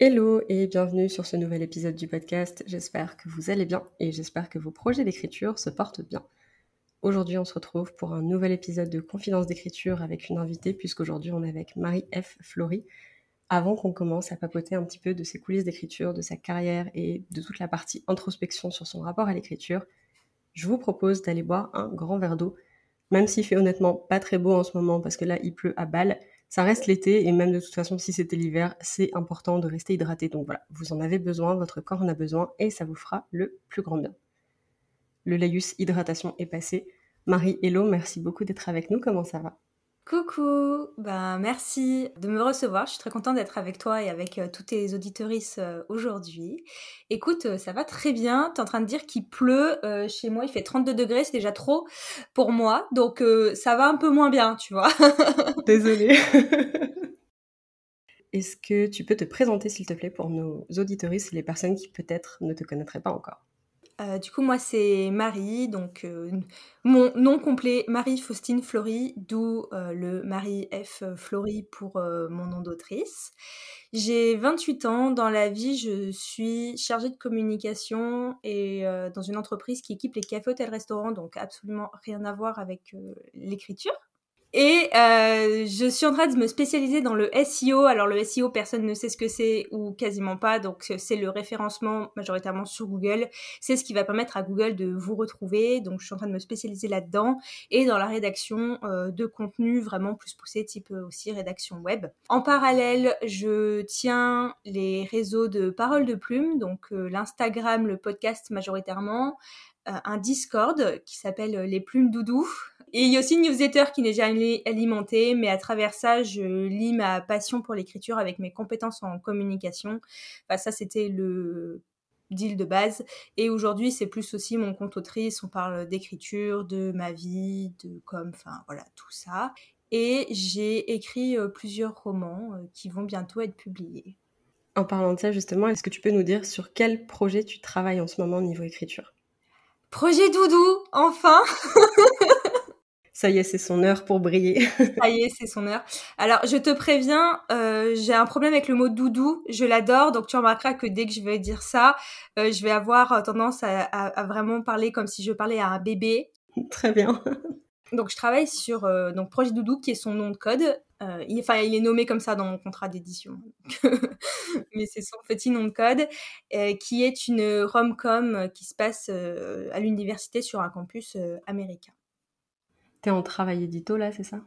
Hello et bienvenue sur ce nouvel épisode du podcast. J'espère que vous allez bien et j'espère que vos projets d'écriture se portent bien. Aujourd'hui, on se retrouve pour un nouvel épisode de Confidence d'écriture avec une invitée, puisqu'aujourd'hui on est avec Marie F. Flory. Avant qu'on commence à papoter un petit peu de ses coulisses d'écriture, de sa carrière et de toute la partie introspection sur son rapport à l'écriture, je vous propose d'aller boire un grand verre d'eau, même s'il fait honnêtement pas très beau en ce moment parce que là il pleut à balles ça reste l'été et même de toute façon si c'était l'hiver, c'est important de rester hydraté. Donc voilà, vous en avez besoin, votre corps en a besoin et ça vous fera le plus grand bien. Le laïus hydratation est passé. Marie, hello, merci beaucoup d'être avec nous. Comment ça va? Coucou, ben merci de me recevoir. Je suis très contente d'être avec toi et avec euh, toutes tes auditorices euh, aujourd'hui. Écoute, euh, ça va très bien. Tu es en train de dire qu'il pleut chez moi, il fait 32 degrés, c'est déjà trop pour moi. Donc ça va un peu moins bien, tu vois. Désolée. Est-ce que tu peux te présenter s'il te plaît pour nos auditoristes et les personnes qui peut-être ne te connaîtraient pas encore? Euh, du coup, moi, c'est Marie, donc euh, mon nom complet, Marie Faustine Flory, d'où euh, le Marie F. Flory pour mon nom d'autrice. J'ai 28 ans. Dans la vie, je suis chargée de communication et dans une entreprise qui équipe les cafés, hôtels, restaurants, donc absolument rien à voir avec l'écriture. Et euh, je suis en train de me spécialiser dans le SEO. Alors le SEO, personne ne sait ce que c'est ou quasiment pas. Donc c'est le référencement majoritairement sur Google. C'est ce qui va permettre à Google de vous retrouver. Donc je suis en train de me spécialiser là-dedans et dans la rédaction euh, de contenu vraiment plus poussé, type euh, aussi rédaction web. En parallèle, je tiens les réseaux de paroles de plume, donc l'Instagram, le podcast majoritairement, un Discord qui s'appelle Les Plumes Doudou et il y a aussi une newsletter qui n'est jamais alimentée, mais à travers ça, je lis ma passion pour l'écriture avec mes compétences en communication. Enfin, ça, c'était le deal de base. Et aujourd'hui, c'est plus aussi mon compte autrice. On parle d'écriture, de ma vie, de comme, enfin voilà, tout ça. Et j'ai écrit euh, plusieurs romans euh, qui vont bientôt être publiés. En parlant de ça, justement, est-ce que tu peux nous dire sur quel projet tu travailles en ce moment au niveau écriture? Projet Doudou, enfin Ça y est, c'est son heure pour briller. Ça y est, c'est son heure. Alors, je te préviens, euh, j'ai un problème avec le mot doudou. Je l'adore, donc tu remarqueras que dès que je vais dire ça, euh, je vais avoir tendance à, vraiment parler comme si je parlais à un bébé. Très bien. Donc, je travaille sur euh, donc Projet Doudou, qui est son nom de code. il, enfin, il est nommé comme ça dans mon contrat d'édition, mais c'est son petit nom de code, qui est une rom-com qui se passe à l'université sur un campus américain. T'es en travail édito là, c'est ça?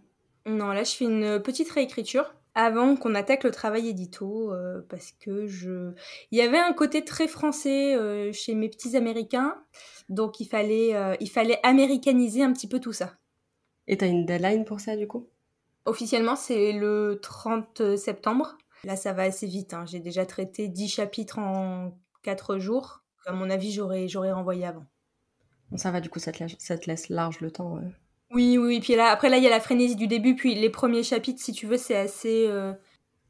Non, là je fais une petite réécriture avant qu'on attaque le travail édito euh, parce que je il y avait un côté très français euh, chez mes petits américains donc il fallait euh, il fallait américaniser un petit peu tout ça. Et t'as une deadline pour ça du coup? Officiellement, c'est le 30 septembre. Là, ça va assez vite. Hein. J'ai déjà traité 10 chapitres en 4 jours. À mon avis, j'aurais, renvoyé avant. Ça va, du coup, ça te, laisse, ça te laisse large le temps. Oui, oui, puis là, après là, il y a la frénésie du début, puis les premiers chapitres, si tu veux, c'est assez euh,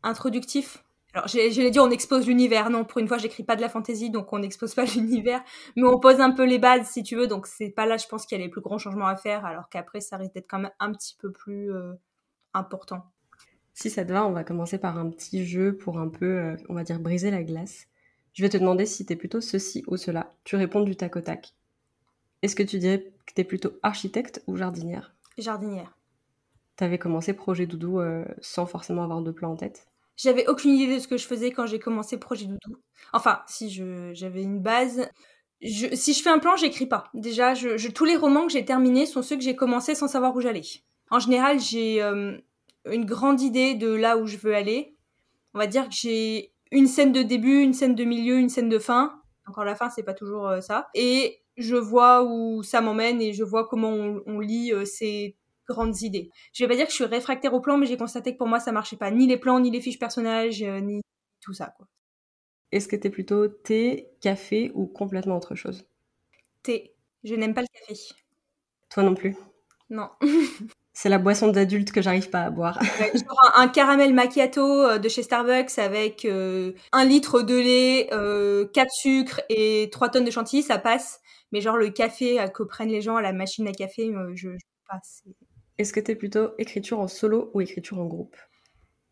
introductif. Alors, je l'ai dit, on expose l'univers. Non, pour une fois, j'écris pas de la fantaisie, donc on n'expose pas l'univers, mais on pose un peu les bases, si tu veux. Donc, c'est pas là, je pense, qu'il y a les plus grands changements à faire, alors qu'après, ça risque d'être quand même un petit peu plus euh, important. Si ça te va, on va commencer par un petit jeu pour un peu, euh, on va dire, briser la glace. Je vais te demander si t'es plutôt ceci ou cela. Tu réponds du tac au tac. Est-ce que tu dirais que tu es plutôt architecte ou jardinière? Jardinière. Tu avais commencé Projet Doudou euh, sans forcément avoir de plan en tête? J'avais aucune idée de ce que je faisais quand j'ai commencé Projet Doudou. Enfin, si j'avais une base. si je fais un plan, j'écris pas. Déjà, je, tous les romans que j'ai terminés sont ceux que j'ai commencé sans savoir où j'allais. En général, j'ai euh, une grande idée de là où je veux aller. On va dire que j'ai une scène de début, une scène de milieu, une scène de fin. Encore la fin, c'est pas toujours euh, ça. Et je vois où ça m'emmène et je vois comment on, lit euh, ces grandes idées. Je vais pas dire que je suis réfractaire au plan, mais j'ai constaté que pour moi ça marchait pas, ni les plans, ni les fiches personnages, euh, ni tout ça. Quoi. Est-ce que tu es plutôt thé, café ou complètement autre chose? Thé. Je n'aime pas le café. Toi non plus? Non. C'est la boisson d'adulte que j'arrive pas à boire. un, caramel macchiato euh, de chez Starbucks avec euh, un litre de lait, euh, 4 sucres et 3 tonnes de chantilly, ça passe. Mais genre le café euh, que prennent les gens à la machine à café, je, je passe. Est-ce que tu es plutôt écriture en solo ou écriture en groupe?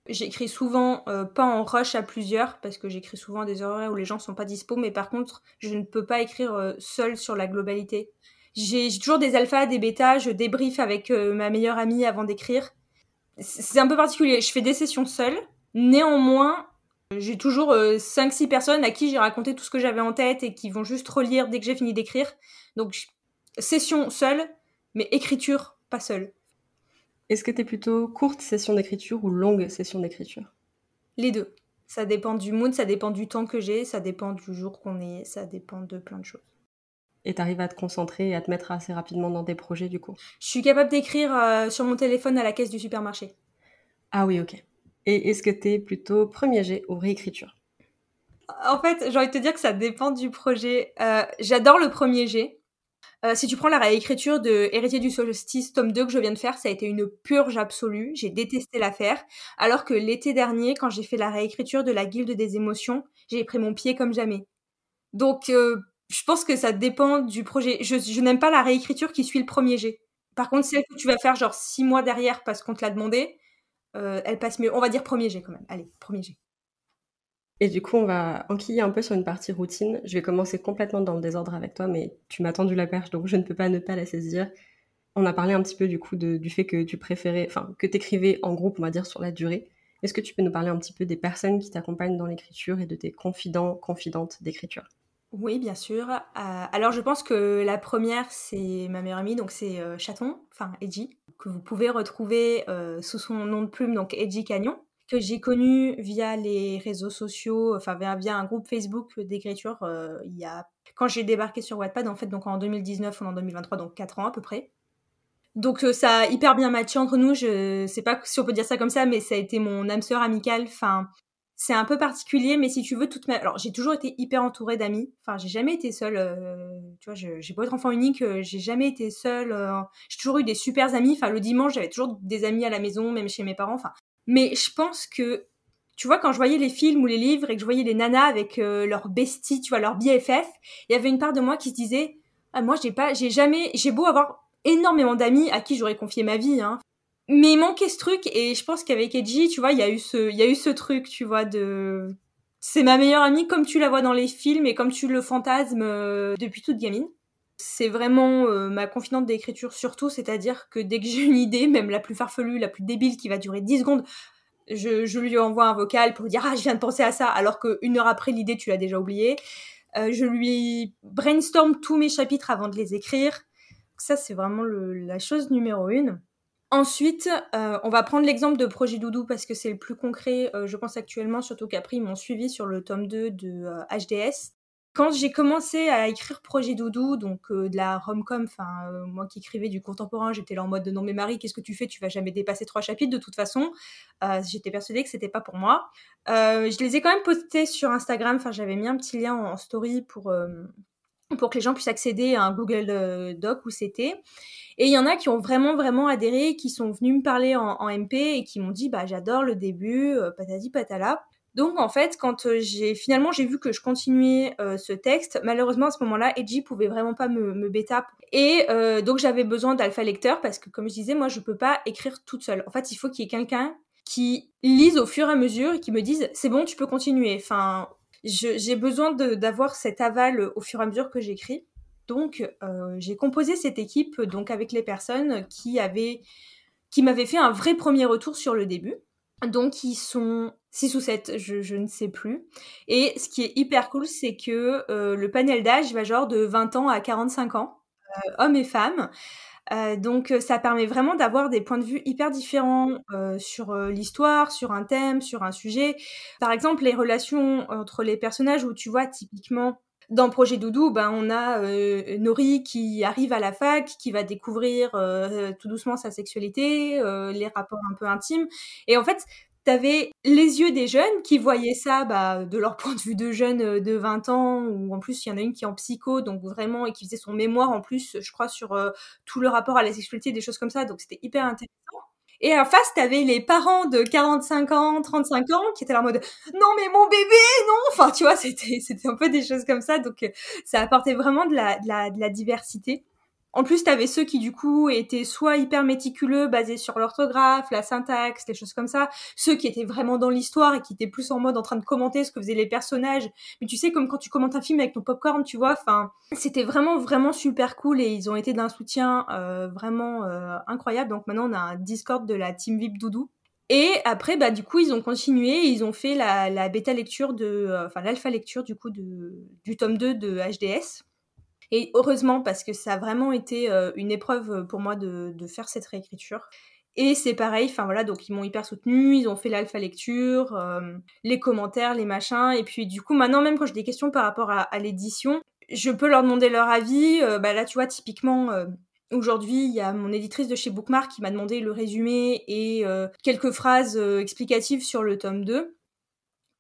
J'écris souvent pas en rush à plusieurs parce que j'écris souvent à des horaires où les gens sont pas dispo, mais par contre, je ne peux pas écrire seule sur la globalité. J'ai toujours des alphas, des bêtas, je débrief avec euh, ma meilleure amie avant d'écrire. C'est un peu particulier. Je fais des sessions seule. Néanmoins, j'ai toujours 5-6 euh, personnes à qui j'ai raconté tout ce que j'avais en tête et qui vont juste relire dès que j'ai fini d'écrire. Donc, session seule, mais écriture pas seule. Est-ce que tu es plutôt courte session d'écriture ou longue session d'écriture? Les deux. Ça dépend du mood, ça dépend du temps que j'ai, ça dépend du jour qu'on est, ça dépend de plein de choses et tu arrives à te concentrer et à te mettre assez rapidement dans des projets du coup Je suis capable d'écrire euh, sur mon téléphone à la caisse du supermarché. Ah oui, ok. Et est-ce que tu es plutôt premier jet ou réécriture? En fait, j'ai envie de te dire que ça dépend du projet. Euh, j'adore le premier jet. Euh, si tu prends la réécriture de Héritier du Solstice, tome 2 que je viens de faire, ça a été une purge absolue. J'ai détesté la faire. Alors que l'été dernier, quand j'ai fait la réécriture de la Guilde des émotions, j'ai pris mon pied comme jamais. Donc, je pense que ça dépend du projet. Je, n'aime pas la réécriture qui suit le premier jet. Par contre, celle que tu vas faire genre six mois derrière parce qu'on te l'a demandé, euh, elle passe mieux. On va dire premier jet quand même. Allez, premier jet. Et du coup, on va enquiller un peu sur une partie routine. Je vais commencer complètement dans le désordre avec toi, mais tu m'as tendu la perche, donc je ne peux pas ne pas la saisir. On a parlé un petit peu du coup du fait que tu préférais, enfin, que tu écrivais en groupe, on va dire, sur la durée. Est-ce que tu peux nous parler un petit peu des personnes qui t'accompagnent dans l'écriture et de tes confidents, confidentes d'écriture? Oui, bien sûr. Euh, alors, je pense que la première, c'est ma meilleure amie, donc c'est euh, Chaton, enfin Edgy, que vous pouvez retrouver euh, sous son nom de plume, donc Edgy Canyon, que j'ai connu via les réseaux sociaux, enfin via, un groupe Facebook d'écriture il y a quand j'ai débarqué sur Wattpad, en fait, donc en 2019 ou en 2023, donc 4 ans à peu près. Donc ça a hyper bien matché entre nous, je sais pas si on peut dire ça comme ça, mais ça a été mon âme sœur amicale, enfin c'est un peu particulier, mais si tu veux, toute ma... Alors, j'ai toujours été hyper entourée d'amis. Enfin, j'ai jamais été seule. Euh, tu vois, j'ai beau être enfant unique, euh, j'ai jamais été seule. Euh, j'ai toujours eu des super amis. Enfin, le dimanche, j'avais toujours des amis à la maison, même chez mes parents. Enfin, mais je pense que, tu vois, quand je voyais les films ou les livres et que je voyais les nanas avec leur bestie, tu vois, leur BFF, il y avait une part de moi qui se disait, ah, moi, j'ai pas, j'ai jamais, j'ai beau avoir énormément d'amis à qui j'aurais confié ma vie, hein mais il manquait ce truc et je pense qu'avec Edgy, tu vois, il y a eu ce, il y a eu ce truc, tu vois, de, c'est ma meilleure amie comme tu la vois dans les films et comme tu le fantasmes euh, depuis toute gamine. C'est vraiment euh, ma confidente d'écriture surtout, c'est-à-dire que dès que j'ai une idée, même la plus farfelue, la plus débile qui va durer 10 secondes, je, je lui envoie un vocal pour dire ah je viens de penser à ça alors qu'une heure après l'idée tu l'as déjà oubliée. Euh, je lui brainstorm tous mes chapitres avant de les écrire. Ça c'est vraiment le, la chose numéro une. Ensuite, euh, on va prendre l'exemple de Projet Doudou parce que c'est le plus concret, euh, je pense actuellement, surtout qu'après ils m'ont suivi sur le tome 2 de HDS. Euh, Quand j'ai commencé à écrire Projet Doudou, donc de la rom-com, enfin moi qui écrivais du contemporain, j'étais là en mode non mais Marie, qu'est-ce que tu fais? Tu vas jamais dépasser trois chapitres de toute façon. j'étais persuadée que c'était pas pour moi. je les ai quand même postés sur Instagram, enfin j'avais mis un petit lien en story pour pour que les gens puissent accéder à un Google euh, Doc où c'était. Et il y en a qui ont vraiment, vraiment adhéré, qui sont venus me parler en, MP et qui m'ont dit, bah, j'adore le début, euh, patati patala. Donc, en fait, quand euh, j'ai, finalement, j'ai vu que je continuais ce texte, malheureusement, à ce moment-là, Edgy pouvait vraiment pas me, me bêta. Et donc, j'avais besoin d'alpha lecteur parce que, comme je disais, moi, je peux pas écrire toute seule. En fait, il faut qu'il y ait quelqu'un qui lise au fur et à mesure et qui me dise, c'est bon, tu peux continuer. Enfin, j'ai besoin d'avoir cet aval au fur et à mesure que j'écris. Donc, euh, j'ai composé cette équipe donc avec les personnes qui avaient qui m'avaient fait un vrai premier retour sur le début. Donc, ils sont 6 ou 7, je, ne sais plus. Et ce qui est hyper cool, c'est que euh, le panel d'âge va genre de 20 ans à 45 ans, euh, hommes et femmes. Euh, donc euh, ça permet vraiment d'avoir des points de vue hyper différents euh, sur l'histoire, sur un thème, sur un sujet. Par exemple, les relations entre les personnages où tu vois typiquement dans Projet Doudou, ben on a Nori qui arrive à la fac, qui va découvrir tout doucement sa sexualité, les rapports un peu intimes. Et en fait, t'avais les yeux des jeunes qui voyaient ça bah, de leur point de vue de jeunes de 20 ans, ou en plus il y en a une qui est en psycho, donc vraiment, et qui faisait son mémoire en plus, je crois, sur tout le rapport à la sexualité, des choses comme ça, donc c'était hyper intéressant. Et en face, t'avais les parents de 45 ans, 35 ans, qui étaient là en mode non mais mon bébé, non. Enfin, tu vois, c'était un peu des choses comme ça. Donc, ça apportait vraiment de la, de la diversité. En plus, tu avais ceux qui, du coup, étaient soit hyper méticuleux, basés sur l'orthographe, la syntaxe, les choses comme ça. Ceux qui étaient vraiment dans l'histoire et qui étaient plus en mode en train de commenter ce que faisaient les personnages. Mais tu sais, comme quand tu commentes un film avec ton popcorn, tu vois, enfin, c'était vraiment, vraiment super cool et ils ont été d'un soutien euh, vraiment euh, incroyable. Donc maintenant, on a un Discord de la Team VIP Doudou. Et après, bah, du coup, ils ont continué, ils ont fait la, la bêta lecture de, euh, enfin, l'alpha lecture, du coup, de, du tome 2 de HDS. Et heureusement, parce que ça a vraiment été euh, une épreuve euh, pour moi de, faire cette réécriture. Et c'est pareil, enfin voilà, donc ils m'ont hyper soutenu, ils ont fait l'alpha lecture, euh, les commentaires, les machins, et puis du coup maintenant même quand j'ai des questions par rapport à, à l'édition, je peux leur demander leur avis. bah là tu vois typiquement aujourd'hui il y a mon éditrice de chez Bookmark qui m'a demandé le résumé et quelques phrases explicatives sur le tome 2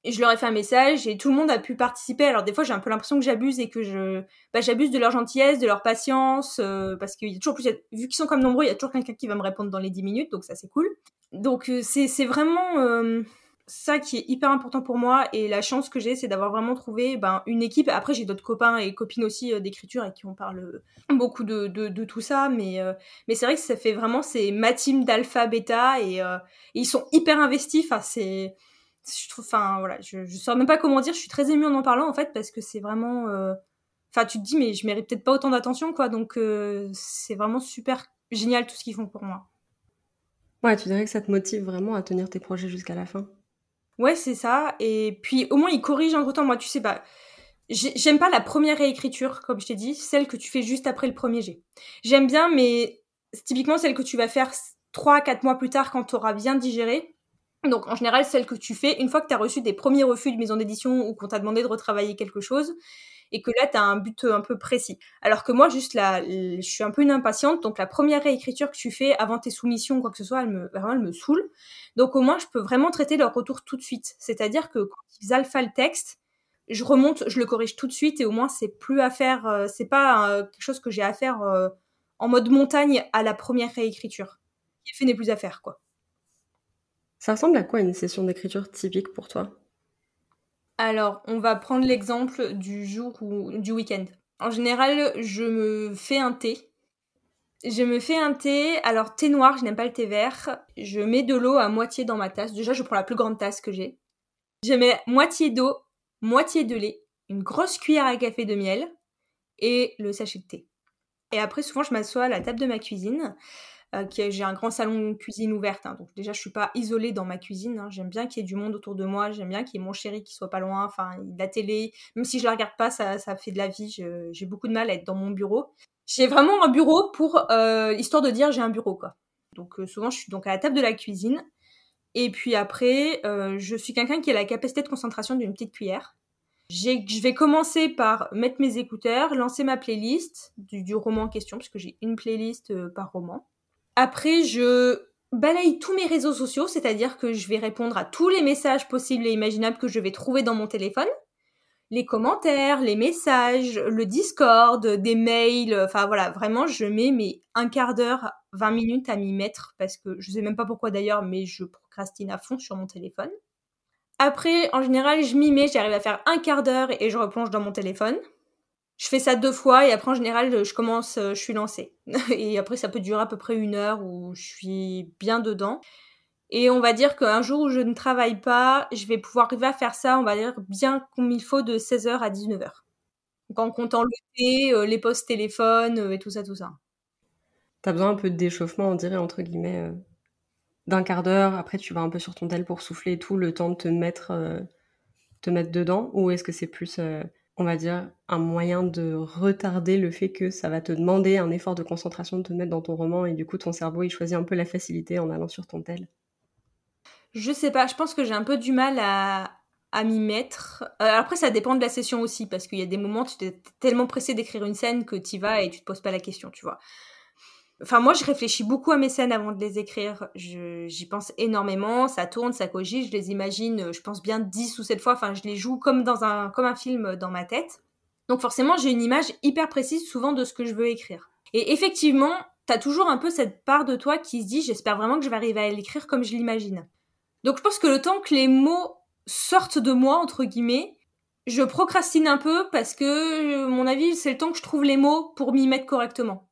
je leur ai fait un message et tout le monde a pu participer. Alors des fois j'ai un peu l'impression que j'abuse et que je bah, j'abuse de leur gentillesse, de leur patience, euh, parce qu'il y a toujours plus vu qu'ils sont comme nombreux, il y a toujours quelqu'un qui va me répondre dans les 10 minutes, donc ça c'est cool. Donc euh, c'est c'est vraiment euh, ça qui est hyper important pour moi et la chance que j'ai c'est d'avoir vraiment trouvé ben, une équipe. Après j'ai d'autres copains et copines aussi d'écriture et qui on parle beaucoup de, de, tout ça, mais mais c'est vrai que ça fait vraiment c'est ma team d'alpha bêta et, et, ils sont hyper investis. Enfin c'est je trouve, enfin voilà, je, je saurais même pas comment dire. Je suis très émue en en parlant en fait parce que c'est vraiment, euh, enfin tu te dis mais je mérite peut-être pas autant d'attention quoi. Donc euh, c'est vraiment super génial tout ce qu'ils font pour moi. Ouais, tu dirais que ça te motive vraiment à tenir tes projets jusqu'à la fin. Ouais, c'est ça. Et puis au moins ils corrigent entre temps. Moi, tu sais pas. J'aime pas la première réécriture, comme je t'ai dit, celle que tu fais juste après le premier jet. J'aime bien, mais typiquement celle que tu vas faire 3-4 mois plus tard quand tu auras bien digéré donc en général, celle que tu fais, une fois que tu as reçu des premiers refus de maison d'édition ou qu'on t'a demandé de retravailler quelque chose, et que là, tu as un but un peu précis. Alors que moi, juste là, je suis un peu une impatiente, donc la première réécriture que tu fais avant tes soumissions ou quoi que ce soit, elle me, vraiment, me saoule. Donc au moins, je peux vraiment traiter leur retour tout de suite. C'est-à-dire que quand ils alpha le texte, je remonte, je le corrige tout de suite, et au moins, c'est plus à faire, euh, c'est pas euh, quelque chose que j'ai à faire euh, en mode montagne à la première réécriture. Fait n'est plus à faire, quoi. Ça ressemble à quoi une session d'écriture typique pour toi? Alors, on va prendre l'exemple du jour ou du week-end. En général, je me fais un thé. Je me fais un thé. Alors, thé noir, je n'aime pas le thé vert. Je mets de l'eau à moitié dans ma tasse. Déjà, je prends la plus grande tasse que j'ai. Je mets moitié d'eau, moitié de lait, une grosse cuillère à café de miel et le sachet de thé. Et après, souvent, je m'assois à la table de ma cuisine. Euh, j'ai un grand salon cuisine ouverte. Hein. donc déjà, je suis pas isolée dans ma cuisine. Hein. j'aime bien qu'il y ait du monde autour de moi. J'aime bien qu'il y ait mon chéri qui soit pas loin. Enfin, la télé, même si je la regarde pas, ça, ça fait de la vie. J'ai beaucoup de mal à être dans mon bureau. J'ai vraiment un bureau pour euh, histoire de dire j'ai un bureau quoi. Donc euh, souvent, je suis donc à la table de la cuisine. Et puis après, je suis quelqu'un qui a la capacité de concentration d'une petite cuillère. Je vais commencer par mettre mes écouteurs, lancer ma playlist du, du roman en question, puisque j'ai une playlist par roman. Après, je balaye tous mes réseaux sociaux, c'est-à-dire que je vais répondre à tous les messages possibles et imaginables que je vais trouver dans mon téléphone. Les commentaires, les messages, le Discord, des mails, enfin voilà, vraiment, je mets mes un quart d'heure, 20 minutes à m'y mettre parce que je sais même pas pourquoi d'ailleurs, mais je procrastine à fond sur mon téléphone. Après, en général, je m'y mets, j'arrive à faire un quart d'heure et je replonge dans mon téléphone je fais ça deux fois et après en général je commence, euh, je suis lancée. et après ça peut durer à peu près une heure où je suis bien dedans. Et on va dire qu'un jour où je ne travaille pas, je vais pouvoir arriver à faire ça, on va dire bien comme il faut de 16h à 19h. Donc en comptant le thé, euh, les postes téléphones euh, et tout ça, tout ça. T'as besoin un peu de d'échauffement, on dirait, entre guillemets, d'un quart d'heure. Après, tu vas un peu sur ton tel pour souffler et tout, le temps de te mettre, te mettre dedans. Ou est-ce que c'est plus on va dire, un moyen de retarder le fait que ça va te demander un effort de concentration de te mettre dans ton roman et du coup ton cerveau il choisit un peu la facilité en allant sur ton tel Je sais pas, je pense que j'ai un peu du mal à, m'y mettre. Euh, après ça dépend de la session aussi parce qu'il y a des moments tu es tellement pressé d'écrire une scène que tu vas et tu te poses pas la question, tu vois. Enfin, moi, je réfléchis beaucoup à mes scènes avant de les écrire. J'y pense énormément. Ça tourne, ça cogite. Je les imagine, je pense bien 10 ou 7 fois. Enfin, je les joue comme dans un, comme un film dans ma tête. Donc, forcément, j'ai une image hyper précise souvent de ce que je veux écrire. Et effectivement, t'as toujours un peu cette part de toi qui se dit, j'espère vraiment que je vais arriver à l'écrire comme je l'imagine. Donc, je pense que le temps que les mots sortent de moi, entre guillemets, je procrastine un peu parce que, mon avis, c'est le temps que je trouve les mots pour m'y mettre correctement.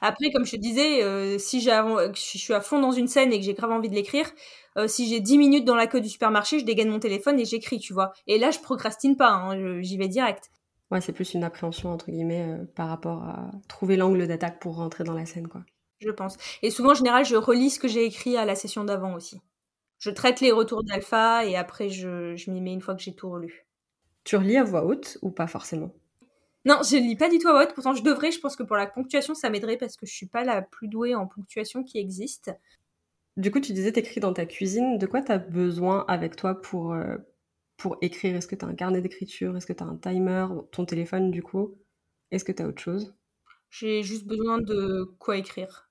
Après, comme je te disais, euh, si je suis à fond dans une scène et que j'ai grave envie de l'écrire, euh, si j'ai 10 minutes dans la queue du supermarché, je dégaine mon téléphone et j'écris, tu vois. Et là, je procrastine pas, hein, j'y vais direct. Ouais, c'est plus une appréhension, entre guillemets, euh, par rapport à trouver l'angle d'attaque pour rentrer dans la scène, quoi. Je pense. Et souvent, en général, je relis ce que j'ai écrit à la session d'avant aussi. Je traite les retours d'alpha et après, je, je m'y mets une fois que j'ai tout relu. Tu relis à voix haute ou pas forcément? Non, je lis pas du tout à voix haute. Pourtant, je devrais. Je pense que pour la ponctuation, ça m'aiderait parce que je suis pas la plus douée en ponctuation qui existe. Du coup, tu disais t'écris dans ta cuisine. De quoi tu as besoin avec toi pour, euh, pour écrire? Est-ce que tu as un carnet d'écriture? Est-ce que tu as un timer? Ton téléphone, du coup? Est-ce que tu as autre chose? J'ai juste besoin de quoi écrire.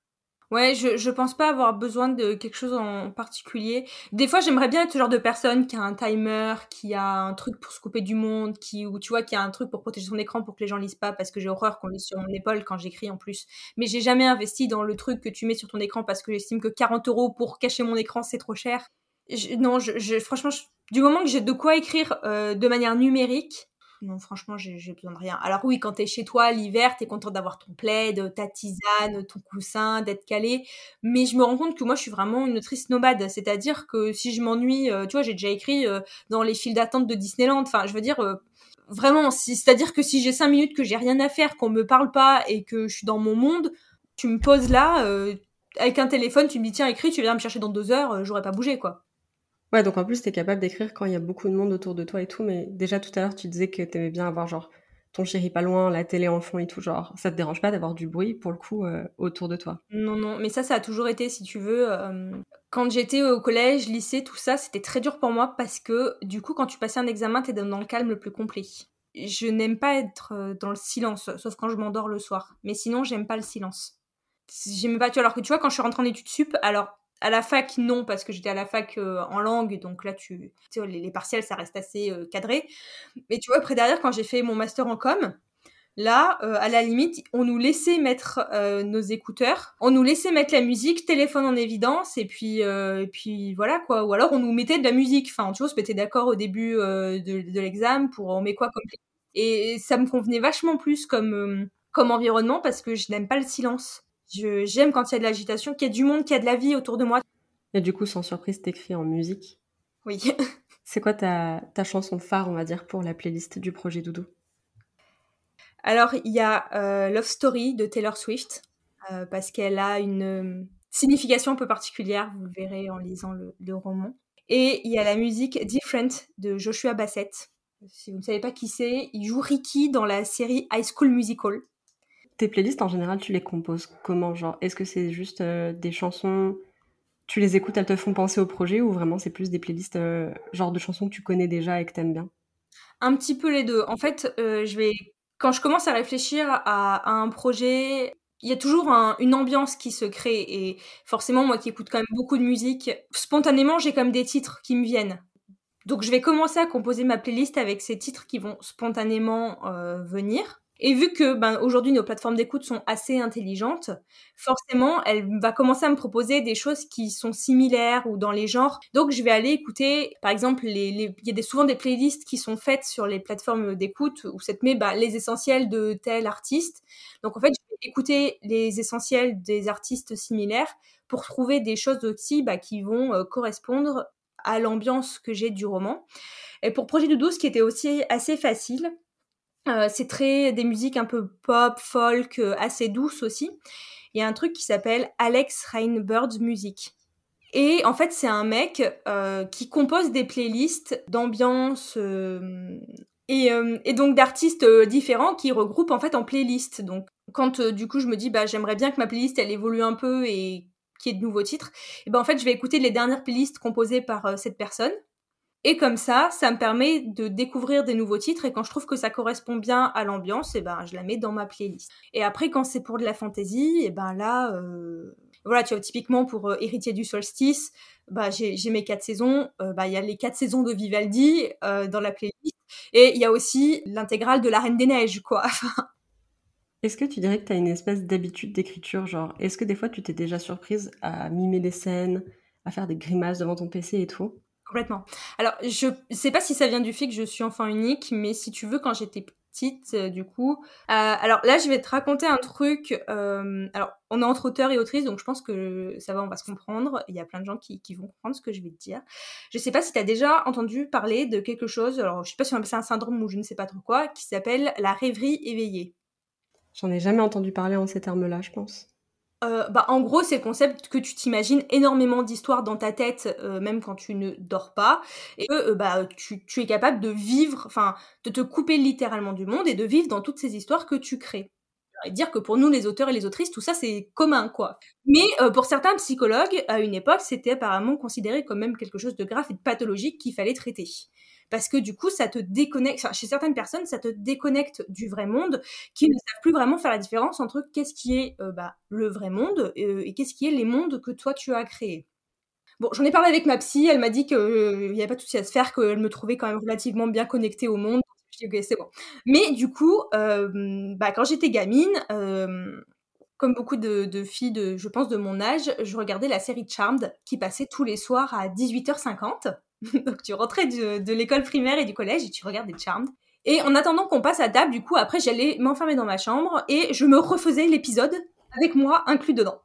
Ouais, je, je pense pas avoir besoin de quelque chose en particulier. Des fois, j'aimerais bien être ce genre de personne qui a un timer, qui a un truc pour se couper du monde, qui, ou tu vois, qui a un truc pour protéger son écran pour que les gens lisent pas parce que j'ai horreur qu'on lise sur mon épaule quand j'écris en plus. Mais j'ai jamais investi dans le truc que tu mets sur ton écran parce que j'estime que 40 euros pour cacher mon écran, c'est trop cher. non, je, je franchement, du moment que j'ai de quoi écrire euh, de manière numérique, non, franchement, j'ai besoin de rien. Alors oui, quand t'es chez toi l'hiver, t'es content d'avoir ton plaid, ta tisane, ton coussin, d'être calé. Mais je me rends compte que moi, je suis vraiment une triste nomade. C'est-à-dire que si je m'ennuie, euh, tu vois, j'ai déjà écrit euh, dans les files d'attente de Disneyland. Enfin, je veux dire, euh, vraiment, c'est-à-dire que si j'ai cinq minutes que j'ai rien à faire, qu'on me parle pas et que je suis dans mon monde, tu me poses là, avec un téléphone, tu me dis tiens, écris, tu viens me chercher dans deux heures, j'aurais pas bougé, quoi. Ouais, donc en plus, t'es capable d'écrire quand il y a beaucoup de monde autour de toi et tout, mais déjà tout à l'heure, tu disais que t'aimais bien avoir genre ton chéri pas loin, la télé en fond et tout, genre ça te dérange pas d'avoir du bruit pour le coup euh, autour de toi? Non, non, mais ça, ça a toujours été, si tu veux, euh, quand j'étais au collège, lycée, tout ça, c'était très dur pour moi parce que du coup, quand tu passais un examen, t'es dans le calme le plus complet. Je n'aime pas être euh, dans le silence, sauf quand je m'endors le soir. Mais sinon, j'aime pas le silence. J'aime pas, tu vois, alors que tu vois, quand je suis rentrée en études sup, alors à la fac, non, parce que j'étais à la fac euh, en langue, donc là, tu, tu sais, les, partiels, ça reste assez euh, cadré. Mais tu vois, après derrière, quand j'ai fait mon master en com, là, euh, à la limite, on nous laissait mettre nos écouteurs, on nous laissait mettre la musique, téléphone en évidence, et puis, et puis voilà quoi. Ou alors on nous mettait de la musique. Enfin, tu vois, on se mettait d'accord au début de, de l'examen pour on met quoi comme. Et ça me convenait vachement plus comme, comme environnement parce que je n'aime pas le silence. J'aime quand il y a de l'agitation, qu'il y a du monde, qu'il y a de la vie autour de moi. Et du coup, sans surprise, t'écris en musique. Oui. C'est quoi ta, ta, chanson phare, on va dire, pour la playlist du projet Doudou? Alors, il y a euh, Love Story de Taylor Swift, euh, parce qu'elle a une euh, signification un peu particulière, vous le verrez en lisant le, le roman. Et il y a la musique Different de Joshua Bassett. Si vous ne savez pas qui c'est, il joue Ricky dans la série High School Musical. Tes playlists, en général, tu les composes comment Genre, est-ce que c'est juste euh, des chansons, tu les écoutes, elles te font penser au projet, ou vraiment c'est plus des playlists, euh, genre de chansons que tu connais déjà et que t'aimes bien? Un petit peu les deux. En fait, euh, je vais quand je commence à réfléchir à, un projet, il y a toujours une ambiance qui se crée. Et forcément, moi qui écoute quand même beaucoup de musique, spontanément, j'ai comme des titres qui me viennent. Donc je vais commencer à composer ma playlist avec ces titres qui vont spontanément venir. Et vu que ben, aujourd'hui nos plateformes d'écoute sont assez intelligentes, forcément, elle va commencer à me proposer des choses qui sont similaires ou dans les genres. Donc je vais aller écouter, par exemple, les, il y a souvent des playlists qui sont faites sur les plateformes d'écoute où ça te met bah, les essentiels de tel artiste. Donc en fait, je vais écouter les essentiels des artistes similaires pour trouver des choses aussi bah, qui vont euh, correspondre à l'ambiance que j'ai du roman. Et pour Projet de 12, qui était aussi assez facile, euh, c'est très des musiques un peu pop, folk, euh, assez douces aussi. Il y a un truc qui s'appelle Alex Rainbird Music. Et en fait, c'est un mec euh, qui compose des playlists d'ambiance et, et, donc d'artistes différents qui regroupent en fait en playlists. Donc, quand du coup je me dis bah j'aimerais bien que ma playlist elle évolue un peu et qu'il y ait de nouveaux titres, et ben en fait je vais écouter les dernières playlists composées par cette personne Et comme ça, ça me permet de découvrir des nouveaux titres. Et quand je trouve que ça correspond bien à l'ambiance, et eh ben je la mets dans ma playlist. Et après quand c'est pour de la fantasy, et eh ben là euh, voilà, typiquement pour euh, Héritier du solstice, bah j'ai mes quatre saisons, euh, bah il y a les quatre saisons de Vivaldi dans la playlist. Et il y a aussi l'intégrale de La Reine des Neiges quoi. Est-ce que tu dirais que tu as une espèce d'habitude d'écriture genre est-ce que des fois tu t'es déjà surprise à mimer des scènes, à faire des grimaces devant ton PC et tout? Complètement. Alors, je sais pas si ça vient du fait que je suis enfant unique, mais si tu veux, quand j'étais petite, euh, du coup. Euh, alors là, je vais te raconter un truc. Euh, alors, on est entre auteurs et autrices, donc je pense que ça va, on va se comprendre. Il y a plein de gens qui, vont comprendre ce que je vais te dire. Je sais pas si tu as déjà entendu parler de quelque chose, alors je sais pas si on appelle ça un syndrome ou je ne sais pas trop quoi, qui s'appelle la rêverie éveillée. J'en ai jamais entendu parler en ces termes-là, je pense. Euh, bah, en gros, c'est le concept que tu t'imagines énormément d'histoires dans ta tête, euh, même quand tu ne dors pas, et que euh, bah, tu, es capable de vivre, enfin, de te couper littéralement du monde et de vivre dans toutes ces histoires que tu crées. Et dire que pour nous, les auteurs et les autrices, tout ça, c'est commun, quoi. Mais pour certains psychologues, à une époque, c'était apparemment considéré comme même quelque chose de grave et de pathologique qu'il fallait traiter parce que du coup, ça te déconnecte, chez certaines personnes, ça te déconnecte du vrai monde, qui ne savent plus vraiment faire la différence entre qu'est-ce qui est euh, bah, le vrai monde euh, et qu'est-ce qui est les mondes que toi tu as créés. Bon, j'en ai parlé avec ma psy, elle m'a dit qu'il euh, n'y avait pas de souci à se faire, qu'elle me trouvait quand même relativement bien connectée au monde. Je dis, ok, c'est bon. Mais du coup, bah, quand j'étais gamine, comme beaucoup de, de, filles, de, je pense, de mon âge, je regardais la série Charmed qui passait tous les soirs à 18h50. Donc tu rentrais de, l'école primaire et du collège et tu regardais Charmed. Et en attendant qu'on passe à table, du coup, après, j'allais m'enfermer dans ma chambre et je me refaisais l'épisode avec moi inclus dedans.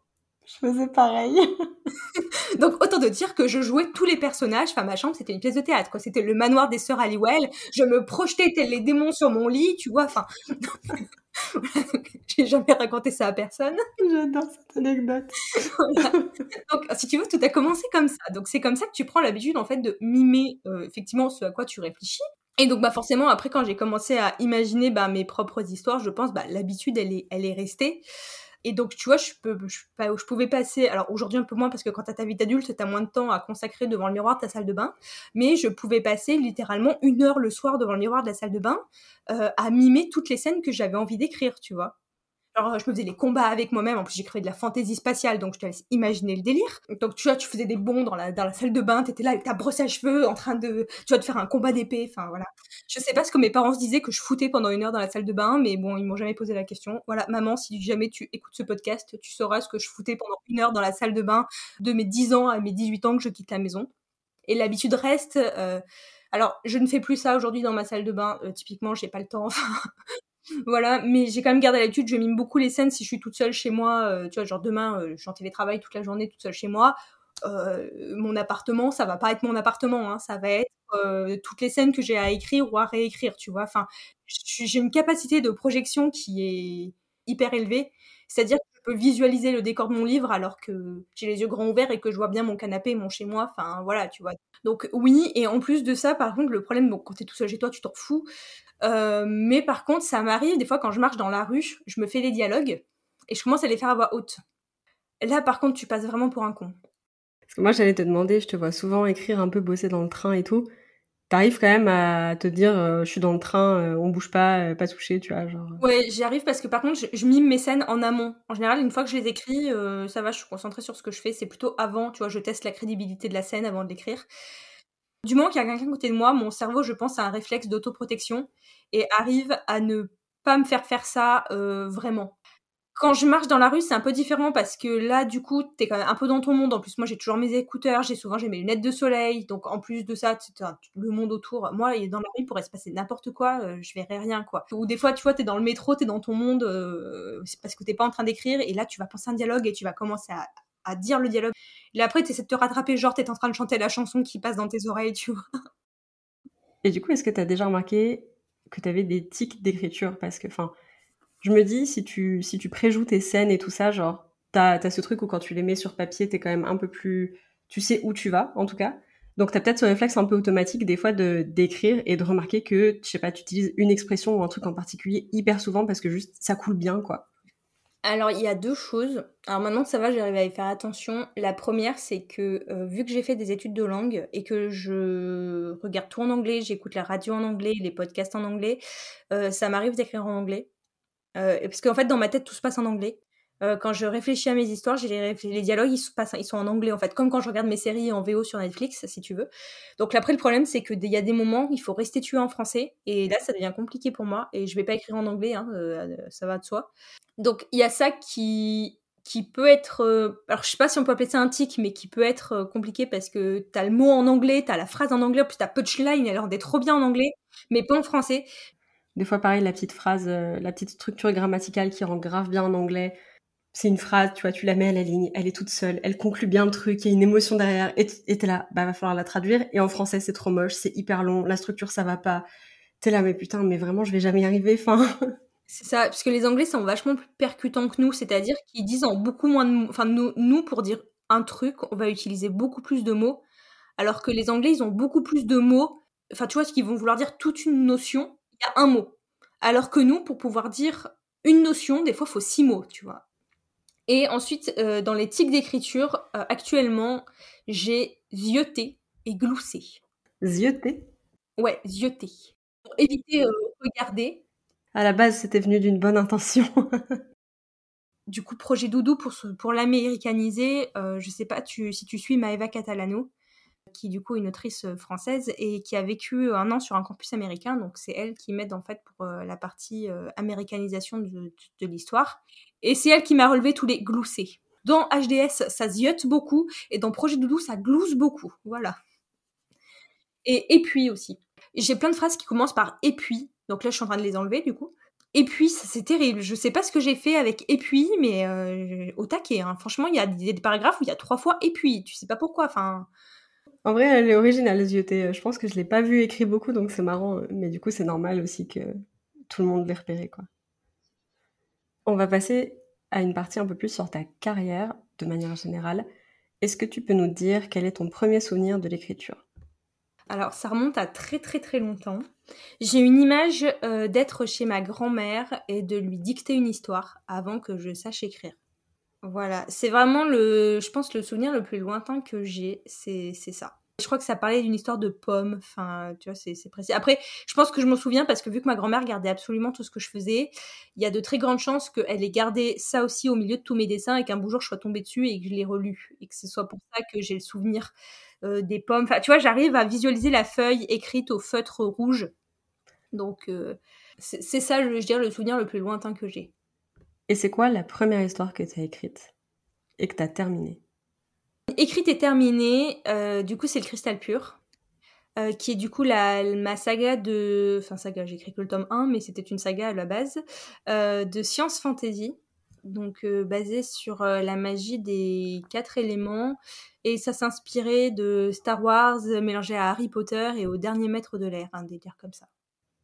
Je faisais pareil. Donc autant de dire que je jouais tous les personnages. Enfin, ma chambre, c'était une pièce de théâtre, quoi. C'était le manoir des sœurs Halliwell. Je me projetais tel les démons sur mon lit, tu vois. Enfin, j'ai jamais raconté ça à personne. J'adore cette anecdote. Donc, si tu veux, tout a commencé comme ça. Donc, c'est comme ça que tu prends l'habitude, en fait, de mimer euh, effectivement ce à quoi tu réfléchis. Et donc, bah, forcément, après, quand j'ai commencé à imaginer bah, mes propres histoires, je pense, bah, l'habitude, elle est, elle est restée. Et donc, tu vois, je, pouvais passer, alors aujourd'hui un peu moins parce que quand tu as ta vie d'adulte, tu moins de temps à consacrer devant le miroir de ta salle de bain, mais je pouvais passer littéralement une heure le soir devant le miroir de la salle de bain euh, à mimer toutes les scènes que j'avais envie d'écrire, tu vois. Alors, je me faisais les combats avec moi-même. En plus, j'écrivais de la fantaisie spatiale, donc je te laisse imaginer le délire. Donc, tu vois, tu faisais des bonds dans la, salle de bain, t'étais là avec ta brosse à cheveux en train de, tu de faire un combat d'épée. Enfin, voilà. Je sais pas ce que mes parents se disaient que je foutais pendant une heure dans la salle de bain, mais bon, ils m'ont jamais posé la question. Voilà, maman, si jamais tu écoutes ce podcast, tu sauras ce que je foutais pendant une heure dans la salle de bain de mes 10 ans à mes 18 ans que je quitte la maison. Et l'habitude reste. Euh, alors, je ne fais plus ça aujourd'hui dans ma salle de bain. Euh, typiquement, j'ai pas le temps. Voilà, mais j'ai quand même gardé l'habitude, je mime beaucoup les scènes si je suis toute seule chez moi, euh, tu vois, genre demain, euh, je suis en télétravail toute la journée toute seule chez moi, euh, mon appartement, ça va pas être mon appartement, hein, ça va être toutes les scènes que j'ai à écrire ou à réécrire, tu vois. Enfin, j'ai une capacité de projection qui est hyper élevée, c'est-à-dire que je peux visualiser le décor de mon livre alors que j'ai les yeux grands ouverts et que je vois bien mon canapé, mon chez moi, enfin voilà, tu vois. Donc oui, et en plus de ça, par contre, le problème, bon, quand t'es tout seul chez toi, tu t'en fous, euh, mais par contre, ça m'arrive des fois quand je marche dans la rue, je me fais les dialogues et je commence à les faire à voix haute. Là, par contre, tu passes vraiment pour un con. Parce que moi, j'allais te demander, je te vois souvent écrire un peu, bosser dans le train et tout. T'arrives quand même à te dire, euh, je suis dans le train, euh, on bouge pas, pas touché, tu vois, genre. Ouais, j'y arrive parce que par contre, je, mime mes scènes en amont. En général, une fois que je les écris, ça va, je suis concentrée sur ce que je fais. C'est plutôt avant, tu vois, je teste la crédibilité de la scène avant de l'écrire. Du moment qu'il y a quelqu'un à côté de moi, mon cerveau, je pense, a un réflexe d'autoprotection et arrive à ne pas me faire faire ça euh, vraiment. Quand je marche dans la rue, c'est un peu différent parce que là, du coup, t'es quand même un peu dans ton monde. En plus, moi, j'ai toujours mes écouteurs, j'ai souvent mes lunettes de soleil. Donc, en plus de ça, le monde autour. Moi, dans la rue, il pourrait se passer n'importe quoi, euh, je verrais rien, quoi. Ou des fois, tu vois, t'es dans le métro, t'es dans ton monde, euh, c'est parce que t'es pas en train d'écrire, et là, tu vas penser un dialogue et tu vas commencer à, à dire le dialogue. Et après, tu essaies de te rattraper, genre, t'es en train de chanter la chanson qui passe dans tes oreilles, tu vois. Et du coup, est-ce que tu as déjà remarqué que tu avais des tics d'écriture? Parce que, enfin, je me dis, si tu, si tu préjoues tes scènes et tout ça, genre, t'as as ce truc où quand tu les mets sur papier, t'es quand même un peu plus. Tu sais où tu vas, en tout cas. Donc, tu as peut-être ce réflexe un peu automatique, des fois, de d'écrire et de remarquer que, je sais pas, tu utilises une expression ou un truc en particulier hyper souvent parce que juste ça coule bien, quoi. Alors, il y a deux choses. Alors maintenant ça va, j'arrive à y faire attention. La première, c'est que euh, vu que j'ai fait des études de langue et que je regarde tout en anglais, j'écoute la radio en anglais, les podcasts en anglais, euh, ça m'arrive d'écrire en anglais. Euh, parce qu'en fait, dans ma tête, tout se passe en anglais. Quand je réfléchis à mes histoires, les, dialogues, ils, sont en anglais, en fait, comme quand je regarde mes séries en VO sur Netflix, si tu veux. Donc après, le problème, c'est qu'il y a des moments, il faut rester tué en français, et là, ça devient compliqué pour moi, et je vais pas écrire en anglais, hein, ça va de soi. Donc il y a ça qui qui peut être euh, alors je sais pas si on peut appeler ça un tic mais qui peut être euh, compliqué parce que t'as le mot en anglais, t'as la phrase en anglais, plus t'as punchline, elle rendait trop bien en anglais, mais pas en français. Des fois pareil la petite phrase, euh, la petite structure grammaticale qui rend grave bien en anglais. C'est une phrase, tu vois, tu la mets à la ligne, elle est toute seule, elle conclut bien le truc, il y a une émotion derrière, et t'es là, bah va falloir la traduire, et en français c'est trop moche, c'est hyper long, la structure ça va pas, t'es là, mais putain, mais vraiment je vais jamais y arriver, enfin... C'est ça, parce que les Anglais sont vachement plus percutants que nous, c'est-à-dire qu'ils disent en beaucoup moins de mots. Enfin, nous, nous, pour dire un truc, on va utiliser beaucoup plus de mots, alors que les Anglais, ils ont beaucoup plus de mots. Enfin, tu vois, ce qu'ils vont vouloir dire toute une notion, il y a un mot. Alors que nous, pour pouvoir dire une notion, des fois, faut six mots, tu vois. Et ensuite, euh, dans les tics d'écriture, euh, actuellement, j'ai zioté et gloussé. Zioté? Ouais, zioté. Pour éviter euh, regarder, à la base, c'était venu d'une bonne intention. du coup, projet Doudou pour, pour l'américaniser, je sais pas si tu suis Maeva Catalano, qui du coup est une autrice française et qui a vécu un an sur un campus américain. Donc c'est elle qui m'aide en fait pour la partie américanisation de, l'histoire. Et c'est elle qui m'a relevé tous les gloussés. Dans HDS, ça ziote beaucoup et dans Projet Doudou, ça glousse beaucoup. Voilà. Et et puis aussi. J'ai plein de phrases qui commencent par et puis donc là, je suis en train de les enlever du coup. Et puis, c'est terrible. Je sais pas ce que j'ai fait avec et puis, mais euh, au taquet. Hein. Franchement, il y a des, paragraphes où il y a trois fois et puis. Tu sais pas pourquoi. Enfin. En vrai, elle est originale, Zioté. Je pense que je l'ai pas vu écrit beaucoup, donc c'est marrant. Mais du coup, c'est normal aussi que tout le monde l'ait repéré, quoi. On va passer à une partie un peu plus sur ta carrière, de manière générale. Est-ce que tu peux nous dire quel est ton premier souvenir de l'écriture? Alors, ça remonte à très très très longtemps. J'ai une image euh, d'être chez ma grand-mère et de lui dicter une histoire avant que je sache écrire. Voilà, c'est vraiment le, je pense, le souvenir le plus lointain que j'ai, c'est ça. Je crois que ça parlait d'une histoire de pommes, enfin, tu vois, c'est précis. Après, je pense que je m'en souviens parce que vu que ma grand-mère gardait absolument tout ce que je faisais, il y a de très grandes chances qu'elle ait gardé ça aussi au milieu de tous mes dessins et qu'un beau jour je sois tombée dessus et que je l'ai relu. Et que ce soit pour ça que j'ai le souvenir euh, des pommes. Enfin, tu vois, j'arrive à visualiser la feuille écrite au feutre rouge. Donc, euh, c'est ça, je, je dirais, le souvenir le plus lointain que j'ai. Et c'est quoi la première histoire que tu as écrite et que tu as terminée? Écrite et terminée, euh, du coup, c'est le cristal pur. qui est du coup la, ma saga de... Enfin, saga, j'ai écrit que le tome 1, mais c'était une saga à la base, de science fantasy donc euh, basé sur euh, la magie des quatre éléments. Et ça s'inspirait de Star Wars mélangé à Harry Potter et au dernier maître de l'air, un délire comme ça.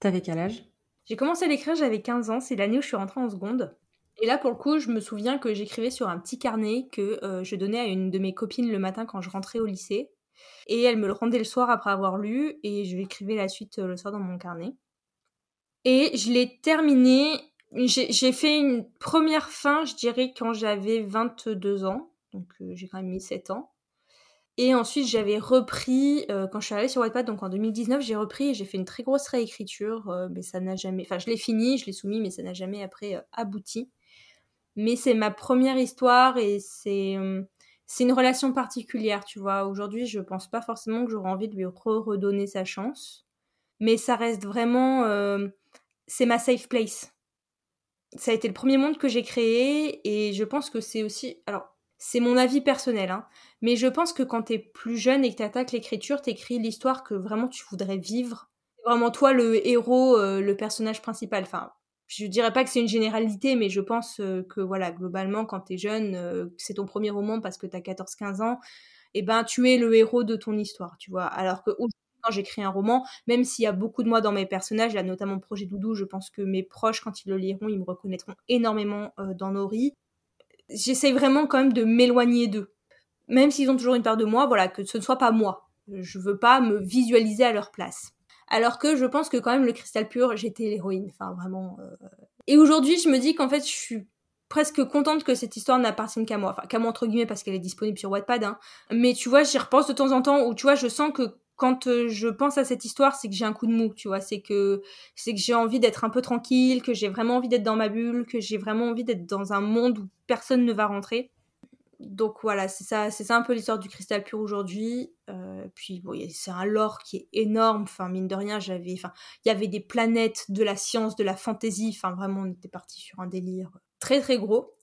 T'avais quel âge? J'ai commencé à l'écrire, j'avais 15 ans, c'est l'année où je suis rentrée en seconde. Et là, pour le coup, je me souviens que j'écrivais sur un petit carnet que euh, je donnais à une de mes copines le matin quand je rentrais au lycée. Et elle me le rendait le soir après avoir lu, et je l'écrivais la suite le soir dans mon carnet. Et je l'ai terminé j'ai fait une première fin, je dirais, quand j'avais 22 ans. Donc euh, j'ai quand même mis 7 ans. Et ensuite, j'avais repris, euh, quand je suis allée sur Wattpad, donc en 2019, j'ai repris et j'ai fait une très grosse réécriture, euh, mais ça n'a jamais... Enfin, je l'ai fini, je l'ai soumis, mais ça n'a jamais après abouti. Mais c'est ma première histoire et c'est c'est une relation particulière, tu vois. Aujourd'hui, je pense pas forcément que j'aurais envie de lui redonner sa chance. Mais ça reste vraiment... c'est ma safe place ça a été le premier monde que j'ai créé et je pense que c'est aussi. Alors, c'est mon avis personnel, hein, mais je pense que quand t'es plus jeune et que t'attaques l'écriture, t'écris l'histoire que vraiment tu voudrais vivre. Vraiment toi le héros, euh, le personnage principal. Enfin, je dirais pas que c'est une généralité, mais je pense euh, que voilà, globalement, quand t'es jeune, euh, c'est ton premier roman parce que t'as 14-15 ans, et eh ben tu es le héros de ton histoire, tu vois. Alors que quand j'écris un roman, même s'il y a beaucoup de moi dans mes personnages, là notamment Projet Doudou, je pense que mes proches, quand ils le liront, ils me reconnaîtront énormément euh, dans Nori. J'essaie vraiment quand même de m'éloigner d'eux. Même s'ils ont toujours une part de moi, voilà, que ce ne soit pas moi. Je veux pas me visualiser à leur place. Alors que je pense que quand même le cristal pur, j'étais l'héroïne. Enfin vraiment. Euh. Et aujourd'hui, je me dis qu'en fait, je suis presque contente que cette histoire n'appartienne qu'à moi. Enfin, qu'à moi, entre guillemets, parce qu'elle est disponible sur Wattpad. Hein. Mais tu vois, j'y repense de temps en temps où, tu vois, je sens que quand euh, je pense à cette histoire, c'est que j'ai un coup de mou, tu vois. C'est que, c'est que j'ai envie d'être un peu tranquille, que j'ai vraiment envie d'être dans ma bulle, que j'ai vraiment envie d'être dans un monde où personne ne va rentrer. Donc voilà, c'est ça, c'est ça un peu l'histoire du cristal pur aujourd'hui. Euh, puis bon, c'est un lore qui est énorme. Enfin, mine de rien, j'avais, enfin, il y avait des planètes, de la science, de la fantaisie. Enfin, vraiment, on était parti sur un délire très très gros.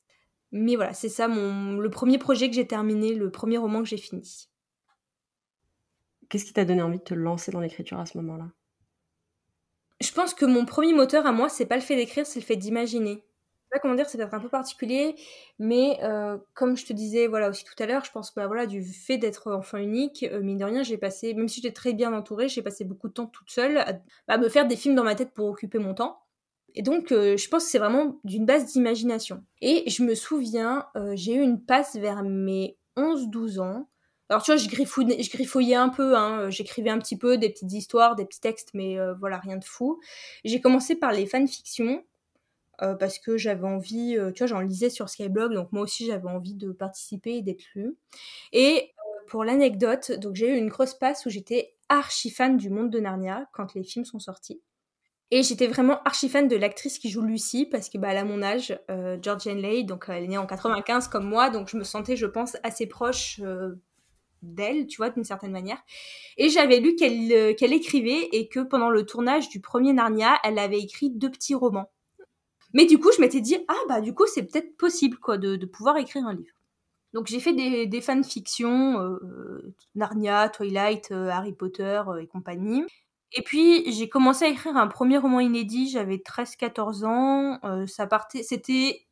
Mais voilà, c'est ça mon, le premier projet que j'ai terminé, le premier roman que j'ai fini. Qu'est-ce qui t'a donné envie de te lancer dans l'écriture à ce moment-là? Je pense que mon premier moteur à moi, c'est pas le fait d'écrire, c'est le fait d'imaginer. Pas comment dire, c'est peut-être un peu particulier, mais euh, comme je te disais voilà aussi tout à l'heure, je pense que bah, voilà du fait d'être enfant unique, euh, mine de rien, j'ai passé, même si j'étais très bien entourée, j'ai passé beaucoup de temps toute seule à, me faire des films dans ma tête pour occuper mon temps. Et donc, euh, je pense que c'est vraiment d'une base d'imagination. Et je me souviens, j'ai eu une passe vers mes 11-12 ans alors tu vois, je, griffouillais, je un peu, hein, j'écrivais un petit peu des petites histoires, des petits textes, mais voilà, rien de fou. J'ai commencé par les fanfictions, euh, parce que j'avais envie, euh, tu vois, j'en lisais sur Skyblog, donc moi aussi j'avais envie de participer et d'être lue. Et pour l'anecdote, donc j'ai eu une grosse passe où j'étais archi fan du monde de Narnia quand les films sont sortis. Et j'étais vraiment archi fan de l'actrice qui joue Lucie parce que bah, a mon âge, euh, Georgian Leigh, donc elle est née en 95 comme moi, donc je me sentais, je pense, assez proche d'elle, tu vois, d'une certaine manière. Et j'avais lu qu'elle euh, qu'elle écrivait et que pendant le tournage du premier Narnia, elle avait écrit deux petits romans. Mais du coup, je m'étais dit, ah bah du coup, c'est peut-être possible, quoi, de, de, pouvoir écrire un livre. Donc j'ai fait des, des fanfictions, euh, Narnia, Twilight, euh, Harry Potter euh, et compagnie. Et puis j'ai commencé à écrire un premier roman inédit, j'avais 13-14 ans. Ça partait, c'était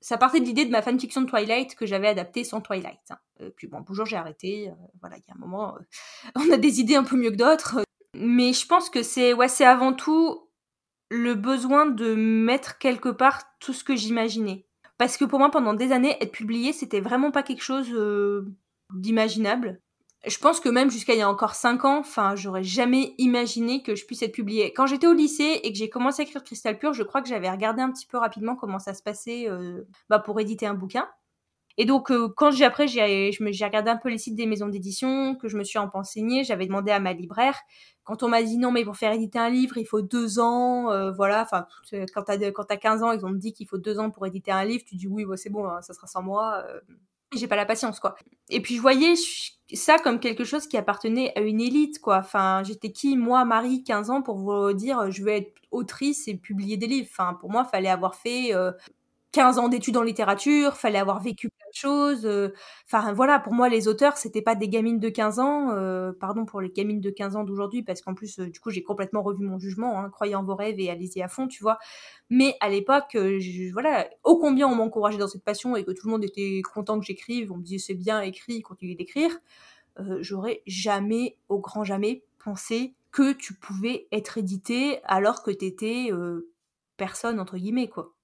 ça partait de l'idée de ma fanfiction de Twilight que j'avais adaptée sans Twilight. Hein. Puis bon, bonjour, j'ai arrêté. Voilà, il y a un moment, on a des idées un peu mieux que d'autres. Mais je pense que c'est ouais, c'est avant tout le besoin de mettre quelque part tout ce que j'imaginais. Parce que pour moi, pendant des années, être publié, c'était vraiment pas quelque chose d'imaginable je pense que même jusqu'à il y a encore 5 ans, enfin, j'aurais jamais imaginé que je puisse être publiée. Quand j'étais au lycée et que j'ai commencé à écrire Crystal Pure, je crois que j'avais regardé un petit peu rapidement comment ça se passait euh, bah, pour éditer un bouquin. Et donc, euh, quand j'ai après, j'ai, regardé un peu les sites des maisons d'édition, que je me suis enseignée, j'avais demandé à ma libraire. Quand on m'a dit non, mais pour faire éditer un livre, il faut deux ans, euh, voilà. Enfin, quand t'as, quand t'as 15 ans, ils ont dit qu'il faut deux ans pour éditer un livre, tu dis oui, c'est bon, hein, ça sera sans moi. Euh, j'ai pas la patience, quoi. Et puis, je voyais ça comme quelque chose qui appartenait à une élite, quoi. Enfin, j'étais qui, moi, Marie, 15 ans, pour vous dire, je vais être autrice et publier des livres. Enfin, pour moi, fallait avoir fait 15 ans d'études en littérature, fallait avoir vécu plein de choses. Euh, enfin, voilà, pour moi, les auteurs, c'était pas des gamines de 15 ans. Euh, pardon pour les gamines de 15 ans d'aujourd'hui, parce qu'en plus, euh, du coup, j'ai complètement revu mon jugement. Hein, croyez en vos rêves et allez-y à fond, tu vois. Mais à l'époque, voilà, ô combien on m'encourageait dans cette passion et que tout le monde était content que j'écrive. On me disait c'est bien écrit, continue d'écrire. J'aurais jamais, au grand jamais, pensé que tu pouvais être édité alors que t'étais personne entre guillemets quoi.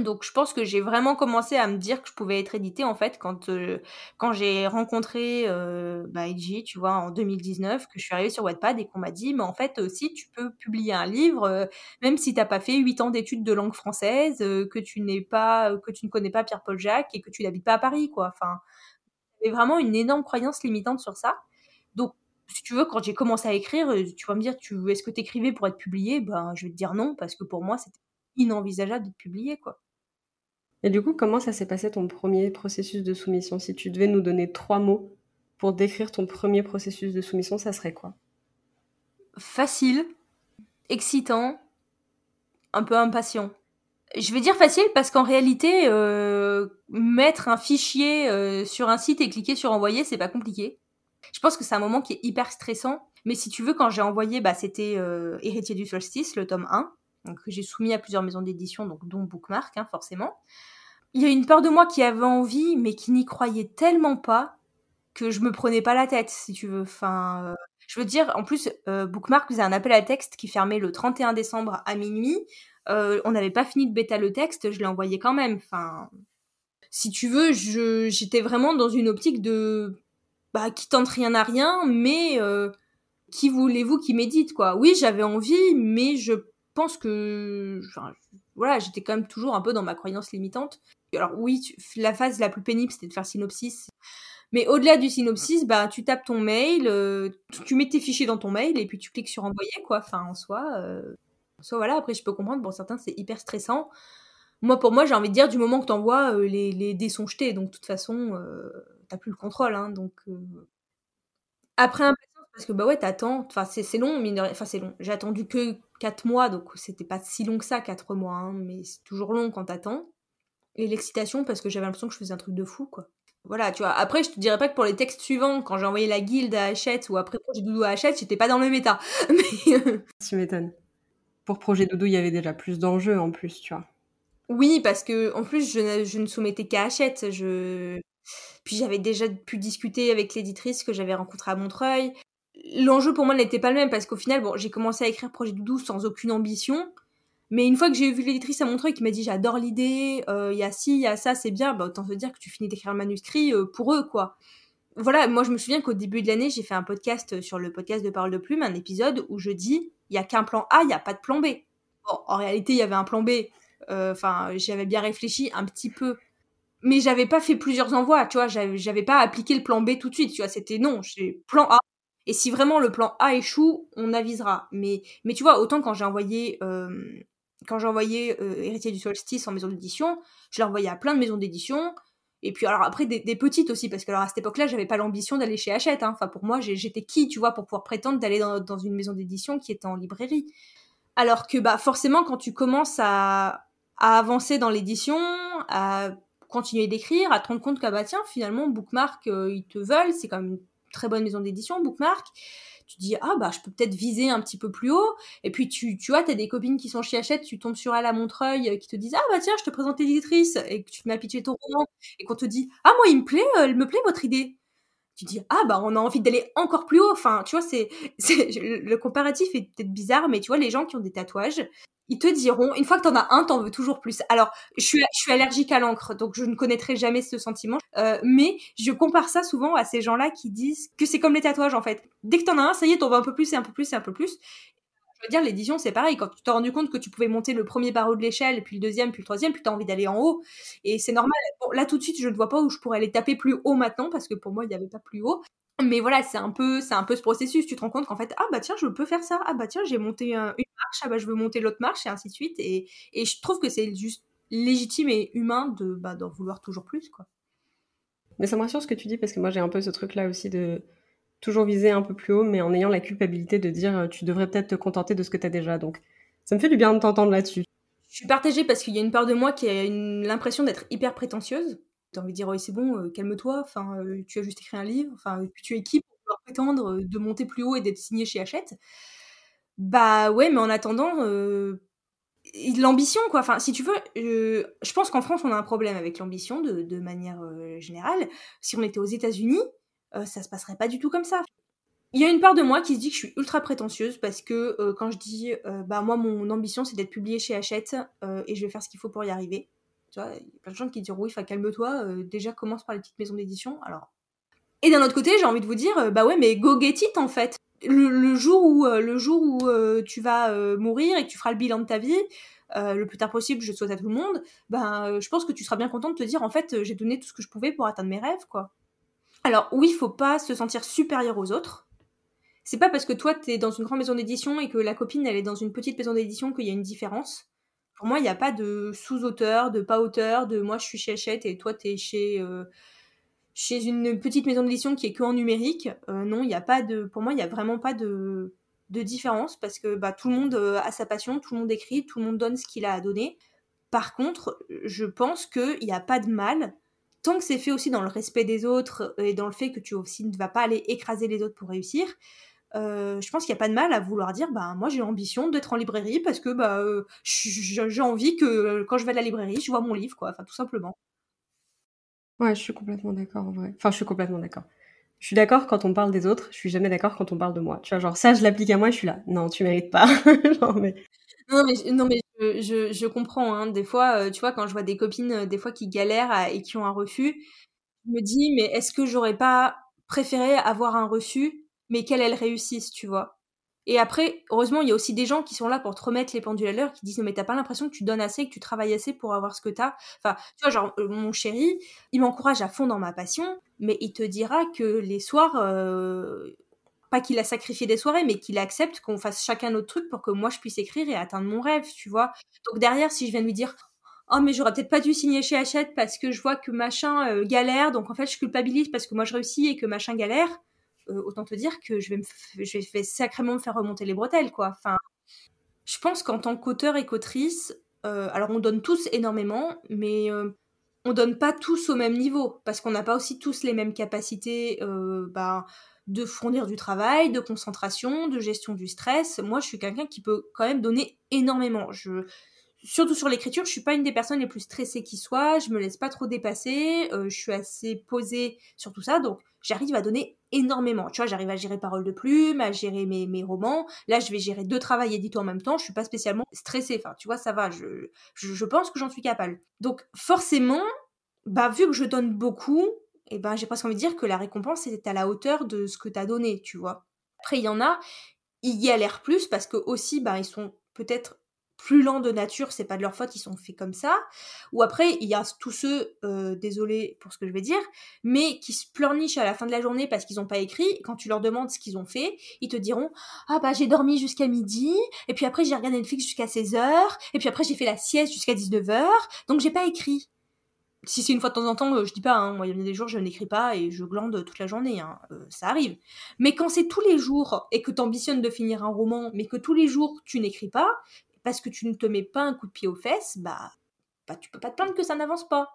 Donc je pense que j'ai vraiment commencé à me dire que je pouvais être éditée en fait quand euh, quand j'ai rencontré euh, bah, tu vois, en 2019, que je suis arrivée sur Wattpad et qu'on m'a dit, mais en fait aussi tu peux publier un livre, euh, même si t'as pas fait huit ans d'études de langue française, euh, que tu n'es pas, que tu ne connais pas Pierre-Paul Jacques et que tu n'habites pas à Paris, quoi. Enfin, j'avais vraiment une énorme croyance limitante sur ça. Donc si tu veux, quand j'ai commencé à écrire, tu vas me dire, tu est-ce que t'écrivais pour être publié? Ben, je vais te dire non, parce que pour moi, c'était inenvisageable d'être publié, quoi. Et du coup, comment ça s'est passé ton premier processus de soumission? Si tu devais nous donner trois mots pour décrire ton premier processus de soumission, ça serait quoi? Facile, excitant, un peu impatient. Je vais dire facile parce qu'en réalité, euh, mettre un fichier euh, sur un site et cliquer sur envoyer, c'est pas compliqué. Je pense que c'est un moment qui est hyper stressant. Mais si tu veux, quand j'ai envoyé, bah, c'était euh, Héritier du solstice, le tome 1, donc, que j'ai soumis à plusieurs maisons d'édition, donc dont Bookmark, hein, forcément il y a une peur de moi qui avait envie, mais qui n'y croyait tellement pas que je me prenais pas la tête, si tu veux. Enfin, euh, je veux dire, en plus, euh, Bookmark faisait un appel à texte qui fermait le 31 décembre à minuit. Euh, on n'avait pas fini de bêta le texte, je l'ai envoyé quand même. Enfin, si tu veux, j'étais vraiment dans une optique de, bah, qui tente rien à rien, mais euh, qui voulez-vous qui médite, quoi. Oui, j'avais envie, mais je pense que, voilà, j'étais quand même toujours un peu dans ma croyance limitante. Alors oui, la phase la plus pénible, c'était de faire synopsis. Mais au-delà du synopsis, bah, tu tapes ton mail, euh, tu mets tes fichiers dans ton mail et puis tu cliques sur envoyer, quoi. Enfin, en soi, euh, soit voilà. Après, je peux comprendre, pour certains, c'est hyper stressant. Moi, pour moi, j'ai envie de dire, du moment que t'envoies, euh, les, les dés sont jetés. Donc, de toute façon, euh, t'as plus le contrôle. Hein, donc. Après, impatience, parce que bah ouais, t'attends. Enfin, c'est long, mais enfin, c'est long. J'ai attendu que 4 mois, donc c'était pas si long que ça, 4 mois. Hein, mais c'est toujours long quand t'attends. Et l'excitation, parce que j'avais l'impression que je faisais un truc de fou, quoi. Voilà, tu vois. Après, je te dirais pas que pour les textes suivants, quand j'ai envoyé la guilde à Hachette ou après Projet Doudou à Hachette, j'étais pas dans le méta. Mais... tu m'étonnes. Pour Projet Doudou, il y avait déjà plus d'enjeux en plus, tu vois. Oui, parce que en plus, je ne, je ne soumettais qu'à Hachette. Je... Puis j'avais déjà pu discuter avec l'éditrice que j'avais rencontrée à Montreuil. L'enjeu pour moi n'était pas le même parce qu'au final, bon, j'ai commencé à écrire Projet Doudou sans aucune ambition. Mais une fois que j'ai vu l'éditrice à Montreuil qui m'a dit j'adore l'idée, euh, il y a ci, il y a ça, c'est bien, bah, autant se dire que tu finis d'écrire le manuscrit euh, pour eux, quoi. Voilà, moi je me souviens qu'au début de l'année, j'ai fait un podcast sur le podcast de Parole de Plume, un épisode où je dis il y a qu'un plan A, il n'y a pas de plan B. Bon, en réalité, il y avait un plan B. Euh, enfin, j'avais bien réfléchi un petit peu. Mais j'avais pas fait plusieurs envois, tu vois, j'avais pas appliqué le plan B tout de suite, tu vois, c'était non, j'ai plan A. Et si vraiment le plan A échoue, on avisera. Mais, mais tu vois, autant quand j'ai envoyé quand j'ai envoyé euh, Héritier du Solstice en maison d'édition, je l'ai envoyé à plein de maisons d'édition. Et puis alors après des, petites aussi, parce que alors à cette époque-là, j'avais pas l'ambition d'aller chez Hachette. Hein. Enfin pour moi, j'étais qui, tu vois, pour pouvoir prétendre d'aller dans, une maison d'édition qui était en librairie. Alors que bah forcément, quand tu commences à, avancer dans l'édition, à continuer d'écrire, à te rendre compte que bah tiens, finalement, Bookmark, euh, ils te veulent, c'est quand même très bonne maison d'édition, Bookmark. Tu dis ah bah je peux peut-être viser un petit peu plus haut. Et puis tu tu vois t'as des copines qui sont chez Hachette tu tombes sur elle à Montreuil euh, qui te disent ah bah tiens je te présente l'éditrice. Et que tu à pitcher ton roman. Et qu'on te dit ah moi il me plaît euh, elle me plaît votre idée tu dis ah bah on a envie d'aller encore plus haut enfin tu vois c'est le comparatif est peut-être bizarre mais tu vois les gens qui ont des tatouages ils te diront, une fois que t'en as un, t'en veux toujours plus. Alors, je suis, je suis allergique à l'encre, donc je ne connaîtrai jamais ce sentiment. Euh, mais je compare ça souvent à ces gens-là qui disent que c'est comme les tatouages, en fait. Dès que t'en as un, ça y est, t'en veux un peu plus et un peu plus et un peu plus. Veux dire, l'édition, c'est pareil. Quand tu t'es rendu compte que tu pouvais monter le premier barreau de l'échelle, puis le deuxième, puis le troisième, puis t'as envie d'aller en haut. Et c'est normal. Là, tout de suite, je ne vois pas où je pourrais aller taper plus haut maintenant, parce que pour moi, il n'y avait pas plus haut. Mais voilà, c'est un peu, c'est un peu ce processus. Tu te rends compte qu'en fait, ah bah tiens, je peux faire ça. Ah bah tiens, j'ai monté une marche. Ah bah je veux monter l'autre marche et ainsi de suite. Et, et je trouve que c'est juste légitime et humain de bah, d'en vouloir toujours plus, quoi. Mais ça me rassure ce que tu dis parce que moi j'ai un peu ce truc-là aussi de toujours viser un peu plus haut, mais en ayant la culpabilité de dire euh, tu devrais peut-être te contenter de ce que tu as déjà. Donc ça me fait du bien de t'entendre là-dessus. Je suis partagée parce qu'il y a une part de moi qui a l'impression d'être hyper prétentieuse t'as envie de dire, c'est bon, euh, calme-toi, euh, tu as juste écrit un livre, tu es qui pour pouvoir prétendre de monter plus haut et d'être signé chez Hachette? Bah ouais, mais en attendant, l'ambition, quoi. Enfin, si tu veux, je pense qu'en France, on a un problème avec l'ambition de, manière générale. Si on était aux États-Unis, ça se passerait pas du tout comme ça. Il y a une part de moi qui se dit que je suis ultra prétentieuse parce que quand je dis, bah moi, mon ambition, c'est d'être publié chez Hachette et je vais faire ce qu'il faut pour y arriver il y a plein de gens qui disent oui, calme-toi, euh, déjà commence par les petites maisons d'édition. Alors. Et d'un autre côté, j'ai envie de vous dire, euh, bah ouais, mais go get it en fait. Le, jour où, euh, le jour où tu vas mourir et que tu feras le bilan de ta vie, le plus tard possible, je souhaite à tout le monde, ben je pense que tu seras bien content de te dire en fait j'ai donné tout ce que je pouvais pour atteindre mes rêves quoi. Alors oui, faut pas se sentir supérieur aux autres. C'est pas parce que toi t'es dans une grande maison d'édition et que la copine elle est dans une petite maison d'édition qu'il y a une différence. Pour moi, il n'y a pas de sous-auteur, de pas auteur, de moi je suis chez Hachette et toi tu es chez, euh, chez une petite maison d'édition qui est que en numérique. Euh, non, il n'y a pas de. Pour moi, il n'y a vraiment pas de, de différence parce que bah, tout le monde euh, a sa passion, tout le monde écrit, tout le monde donne ce qu'il a à donner. Par contre, je pense qu'il n'y a pas de mal, tant que c'est fait aussi dans le respect des autres et dans le fait que tu aussi ne vas pas aller écraser les autres pour réussir, euh, je pense qu'il n'y a pas de mal à vouloir dire bah moi j'ai l'ambition d'être en librairie parce que bah euh, j'ai envie que euh, quand je vais à la librairie je vois mon livre quoi. Enfin tout simplement. Ouais je suis complètement d'accord en vrai. Enfin je suis complètement d'accord. Je suis d'accord quand on parle des autres je suis jamais d'accord quand on parle de moi. Tu vois genre ça je l'applique à moi et je suis là. Non tu mérites pas. Non mais non mais, je, je, comprends hein. des fois tu vois quand je vois des copines des fois qui galèrent et qui ont un refus je me dis mais est-ce que j'aurais pas préféré avoir un refus mais qu'elle, elle réussisse, tu vois? Et après, heureusement, il y a aussi des gens qui sont là pour te remettre les pendules à l'heure, qui disent mais t'as pas l'impression que tu donnes assez, que tu travailles assez pour avoir ce que t'as? Enfin, tu vois, genre euh, mon chéri, il m'encourage à fond dans ma passion, mais il te dira que les soirs, euh, pas qu'il a sacrifié des soirées, mais qu'il accepte qu'on fasse chacun notre truc pour que moi je puisse écrire et atteindre mon rêve, tu vois. Donc derrière, si je viens de lui dire oh mais j'aurais peut-être pas dû signer chez Hachette parce que je vois que machin euh, galère, donc en fait je culpabilise parce que moi je réussis et que machin galère euh, autant te dire que je vais, me je vais sacrément me faire remonter les bretelles, quoi. Enfin, je pense qu'en tant qu'auteur et qu'autrice, euh, alors on donne tous énormément, mais on donne pas tous au même niveau, parce qu'on n'a pas aussi tous les mêmes capacités bah, de fournir du travail, de concentration, de gestion du stress. Moi, je suis quelqu'un qui peut quand même donner énormément. Je, surtout sur l'écriture, je suis pas une des personnes les plus stressées qui soit, je me laisse pas trop dépasser, euh, je suis assez posée sur tout ça, donc j'arrive à donner énormément. Tu vois, j'arrive à gérer parole de plume, à gérer mes, romans. Là, je vais gérer deux travails édito en même temps, je suis pas spécialement stressée. Enfin, tu vois, ça va, je, je, pense que j'en suis capable. Donc, forcément, bah, vu que je donne beaucoup, et ben, j'ai presque envie de dire que la récompense est à la hauteur de ce que tu as donné, tu vois. Après, il y en a, ils galèrent plus parce que aussi, bah, ils sont peut-être plus lents de nature, c'est pas de leur faute, ils sont faits comme ça. Ou après, il y a tous ceux, euh, désolé pour ce que je vais dire, mais qui se pleurnichent à la fin de la journée parce qu'ils n'ont pas écrit. Quand tu leur demandes ce qu'ils ont fait, ils te diront Ah bah j'ai dormi jusqu'à midi, et puis après j'ai regardé Netflix jusqu'à 16h, et puis après j'ai fait la sieste jusqu'à 19h, donc j'ai pas écrit. Si c'est une fois de temps en temps, euh, je dis pas, hein, moi il y a des jours je n'écris pas et je glande toute la journée, hein, euh, ça arrive. Mais quand c'est tous les jours et que tu ambitionnes de finir un roman, mais que tous les jours tu n'écris pas, parce que tu ne te mets pas un coup de pied aux fesses, bah, bah tu peux pas te plaindre que ça n'avance pas.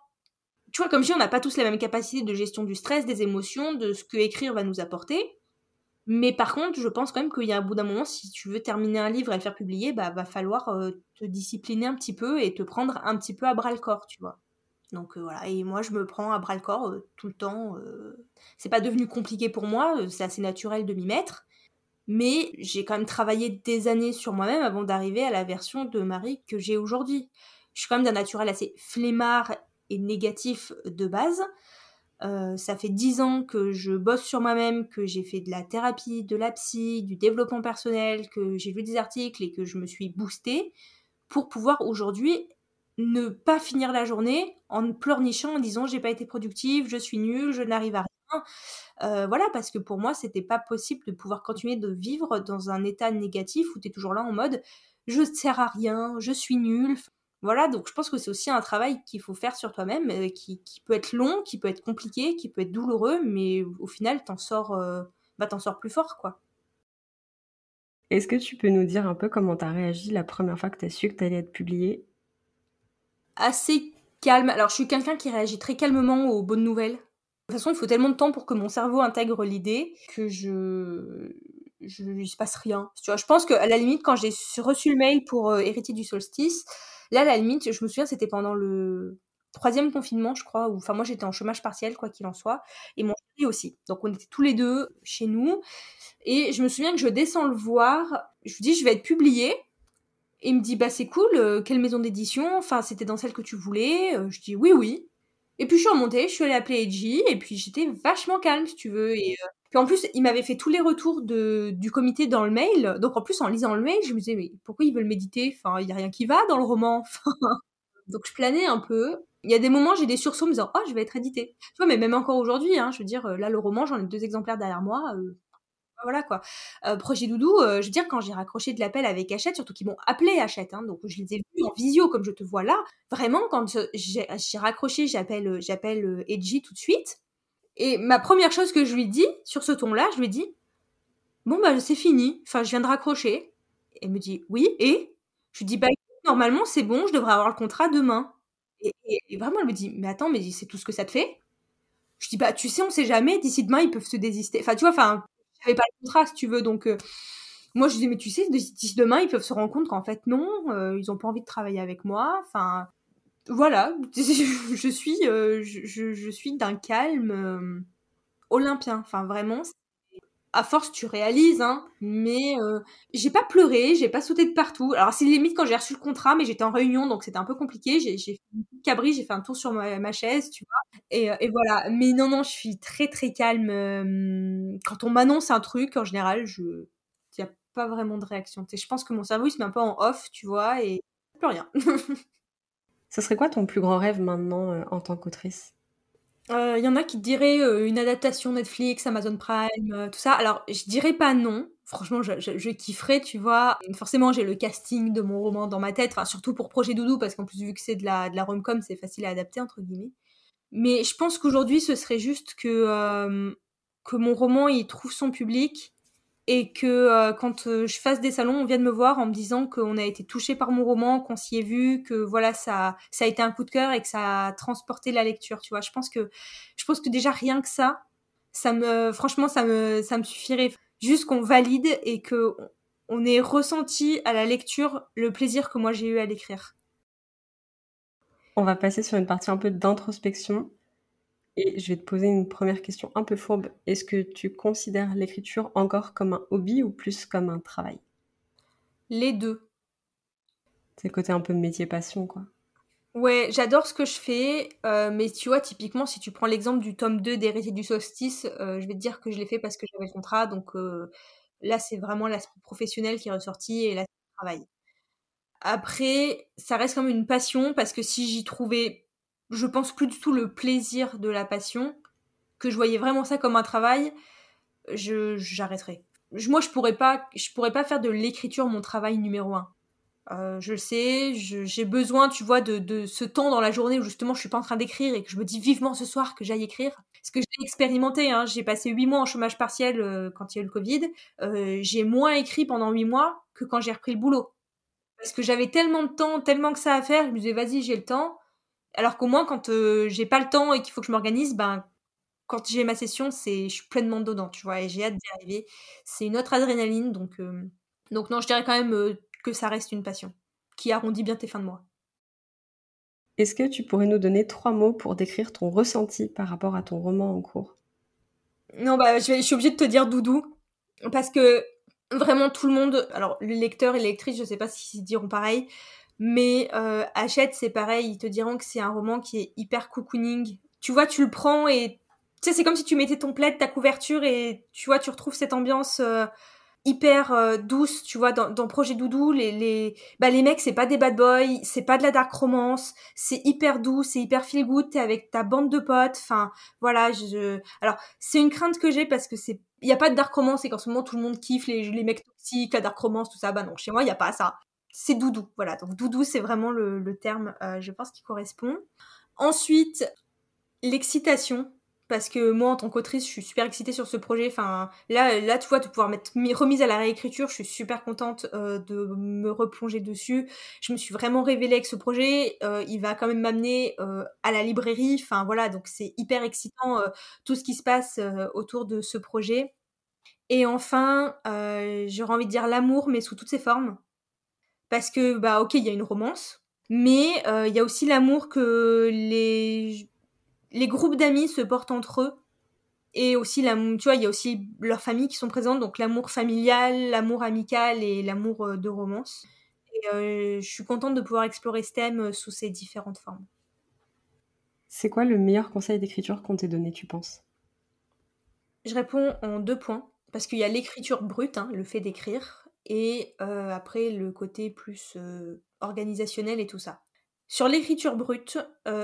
Tu vois, comme je dis, on n'a pas tous la même capacité de gestion du stress, des émotions, de ce que écrire va nous apporter. Mais par contre, je pense quand même qu'il y a un bout d'un moment, si tu veux terminer un livre et le faire publier, bah va falloir euh, te discipliner un petit peu et te prendre un petit peu à bras le corps, tu vois. Donc euh, voilà, et moi je me prends à bras le corps euh, tout le temps. c'est pas devenu compliqué pour moi, c'est assez naturel de m'y mettre mais j'ai quand même travaillé des années sur moi-même avant d'arriver à la version de Marie que j'ai aujourd'hui. Je suis quand même d'un naturel assez flemmard et négatif de base. Euh, ça fait dix ans que je bosse sur moi-même, que j'ai fait de la thérapie, de la psy, du développement personnel, que j'ai lu des articles et que je me suis boostée pour pouvoir aujourd'hui ne pas finir la journée en pleurnichant en disant j'ai pas été productive, je suis nulle, je n'arrive à rien. Euh, voilà, parce que pour moi, c'était pas possible de pouvoir continuer de vivre dans un état négatif où tu es toujours là en mode je ne sers à rien, je suis nul. Voilà, donc je pense que c'est aussi un travail qu'il faut faire sur toi-même, euh, qui, peut être long, qui peut être compliqué, qui peut être douloureux, mais au final, t'en sors, euh, bah, t'en sors plus fort, quoi. Est-ce que tu peux nous dire un peu comment tu as réagi la première fois que tu as su que tu allais être publié Assez calme. Alors, je suis quelqu'un qui réagit très calmement aux bonnes nouvelles. De toute façon, il faut tellement de temps pour que mon cerveau intègre l'idée que je je il se passe rien. Tu vois, je pense qu'à la limite, quand j'ai reçu le mail pour euh, Héritier du solstice, là, à la limite, je me souviens, c'était pendant le troisième confinement, je crois, ou enfin moi j'étais en chômage partiel, quoi qu'il en soit, et mon chéri aussi. Donc on était tous les deux chez nous, et je me souviens que je descends le voir, je lui dis je vais être publié, et il me dit bah c'est cool, euh, quelle maison d'édition, enfin c'était dans celle que tu voulais, euh, je dis oui oui, et puis je suis remontée, je suis allée appeler Edgy, et puis j'étais vachement calme, si tu veux. Et euh, puis en plus, il m'avait fait tous les retours de, du comité dans le mail. Donc en plus, en lisant le mail, je me disais, mais pourquoi ils veulent méditer? Enfin, il n'y a rien qui va dans le roman. donc je planais un peu. Il y a des moments, j'ai des sursauts me disant, oh, je vais être édité. Tu vois, mais même encore aujourd'hui, hein, je veux dire, euh, là, le roman, j'en ai deux exemplaires derrière moi. Voilà quoi. Projet Doudou, je veux dire, quand j'ai raccroché de l'appel avec Hachette, surtout qu'ils m'ont appelé Hachette, hein, donc je les ai vus en visio comme je te vois là. Vraiment, quand j'ai raccroché, j'appelle j'appelle Edgy tout de suite. Et ma première chose que je lui dis sur ce ton-là, je lui dis Bon, bah, c'est fini. Enfin, je viens de raccrocher. Elle me dit Oui, et? Je lui dis Bah, normalement, c'est bon, je devrais avoir le contrat demain. Et, et vraiment, elle me dit Mais attends, mais c'est tout ce que ça te fait Je dis Bah, tu sais, on sait jamais, d'ici demain, ils peuvent se désister. Enfin, tu vois, enfin, j'avais pas le contrat, si tu veux. Donc, euh, moi, je disais, mais tu sais, demain, ils peuvent se rendre compte qu'en fait, non, euh, ils ont pas envie de travailler avec moi. Enfin, voilà, je suis, euh, je, je, suis d'un calme olympien. Enfin, vraiment, à force, tu réalises, hein, mais j'ai pas pleuré, j'ai pas sauté de partout. Alors, c'est limite quand j'ai reçu le contrat, mais j'étais en réunion, donc c'était un peu compliqué. J'ai fait cabri, j'ai fait un tour sur ma, chaise, tu vois. Et, et, voilà. Mais non, non, je suis très, très calme. Quand on m'annonce un truc, en général, je. pas vraiment de réaction. je pense que mon cerveau il se met un peu en off, tu vois, et plus rien. Ce serait quoi ton plus grand rêve maintenant euh, en tant qu'autrice? Il euh, y en a qui diraient euh, une adaptation Netflix, Amazon Prime, tout ça. Alors, je dirais pas non. Franchement, je, je, kifferais, tu vois. Forcément, j'ai le casting de mon roman dans ma tête, enfin, surtout pour Projet Doudou, parce qu'en plus, vu que c'est de la, de la rom-com, c'est facile à adapter, entre guillemets. Mais je pense qu'aujourd'hui, ce serait juste que, que mon roman, il trouve son public et que euh, quand euh, je fasse des salons, on vient de me voir en me disant qu'on a été touché par mon roman, qu'on s'y est vu, que voilà ça ça a été un coup de cœur et que ça a transporté la lecture, tu vois. Je pense que déjà rien que ça, ça me franchement ça me ça me suffirait juste qu'on valide et que on ait ressenti à la lecture le plaisir que moi j'ai eu à l'écrire. On va passer sur une partie un peu d'introspection. Et je vais te poser une première question un peu fourbe. Est-ce que tu considères l'écriture encore comme un hobby ou plus comme un travail? Les deux. C'est le côté un peu métier-passion, quoi. Ouais, j'adore ce que je fais, euh, mais tu vois, typiquement, si tu prends l'exemple du tome 2 d'Héritier du Solstice, euh, je vais te dire que je l'ai fait parce que j'avais le contrat, donc euh, là, c'est vraiment l'aspect professionnel qui est ressorti et l'aspect travail. Après, ça reste comme une passion parce que si j'y trouvais je pense plus du tout le plaisir de la passion, que je voyais vraiment ça comme un travail, je j'arrêterais. Moi, je pourrais pas, je pourrais pas faire de l'écriture mon travail numéro un. Euh, je le sais, j'ai besoin, tu vois, de, de, ce temps dans la journée où justement je suis pas en train d'écrire et que je me dis vivement ce soir que j'aille écrire. Ce que j'ai expérimenté, hein, j'ai passé huit mois en chômage partiel euh, quand il y a eu le Covid. Euh, j'ai moins écrit pendant huit mois que quand j'ai repris le boulot. Parce que j'avais tellement de temps, tellement que ça à faire, je me disais vas-y, j'ai le temps. Alors qu'au moins, quand euh, j'ai pas le temps et qu'il faut que je m'organise, ben, quand j'ai ma session, c'est, je suis pleinement dedans, tu vois, et j'ai hâte d'y arriver. C'est une autre adrénaline, donc, euh, donc non, je dirais quand même euh, que ça reste une passion, qui arrondit bien tes fins de mois. Est-ce que tu pourrais nous donner trois mots pour décrire ton ressenti par rapport à ton roman en cours? Non, bah, je, suis obligée de te dire doudou, parce que vraiment tout le monde, alors les lecteurs et les lectrices, je sais pas s'ils diront pareil, mais euh, Hachette, c'est pareil, ils te diront que c'est un roman qui est hyper cocooning. Tu vois, tu le prends et tu sais, c'est comme si tu mettais ton plaid, ta couverture et tu vois, tu retrouves cette ambiance euh, hyper euh, douce, tu vois, dans, dans, Projet Doudou, les, les, bah, les mecs, c'est pas des bad boys, c'est pas de la dark romance, c'est hyper doux, c'est hyper feel good, t'es avec ta bande de potes, enfin, voilà, je... Alors, c'est une crainte que j'ai parce que c'est... Y a pas de dark romance et qu'en ce moment, tout le monde kiffe les, les mecs toxiques, la dark romance, tout ça, bah non, chez moi, il y a pas ça c'est doudou. Voilà, donc doudou, c'est vraiment le, terme, euh, je pense, qui correspond. Ensuite, l'excitation. Parce que moi, en tant qu'autrice, je suis super excitée sur ce projet. Enfin, là, là, tu vois, de pouvoir mettre remise à la réécriture, je suis super contente euh, de me replonger dessus. Je me suis vraiment révélée avec ce projet. Euh, il va quand même m'amener à la librairie. Enfin, voilà, donc c'est hyper excitant tout ce qui se passe autour de ce projet. Et enfin, j'aurais envie de dire l'amour, mais sous toutes ses formes parce que bah ok il y a une romance mais euh, il y a aussi l'amour que les les groupes d'amis se portent entre eux et aussi l'amour tu vois il y a aussi leurs familles qui sont présentes donc l'amour familial l'amour amical et l'amour euh, de romance. Et euh, je suis contente de pouvoir explorer ce thème sous ces différentes formes. C'est quoi le meilleur conseil d'écriture qu'on t'ait donné tu penses? Je réponds en deux points parce qu'il y a l'écriture brute hein, le fait d'écrire et après le côté plus organisationnel et tout ça. Sur l'écriture brute,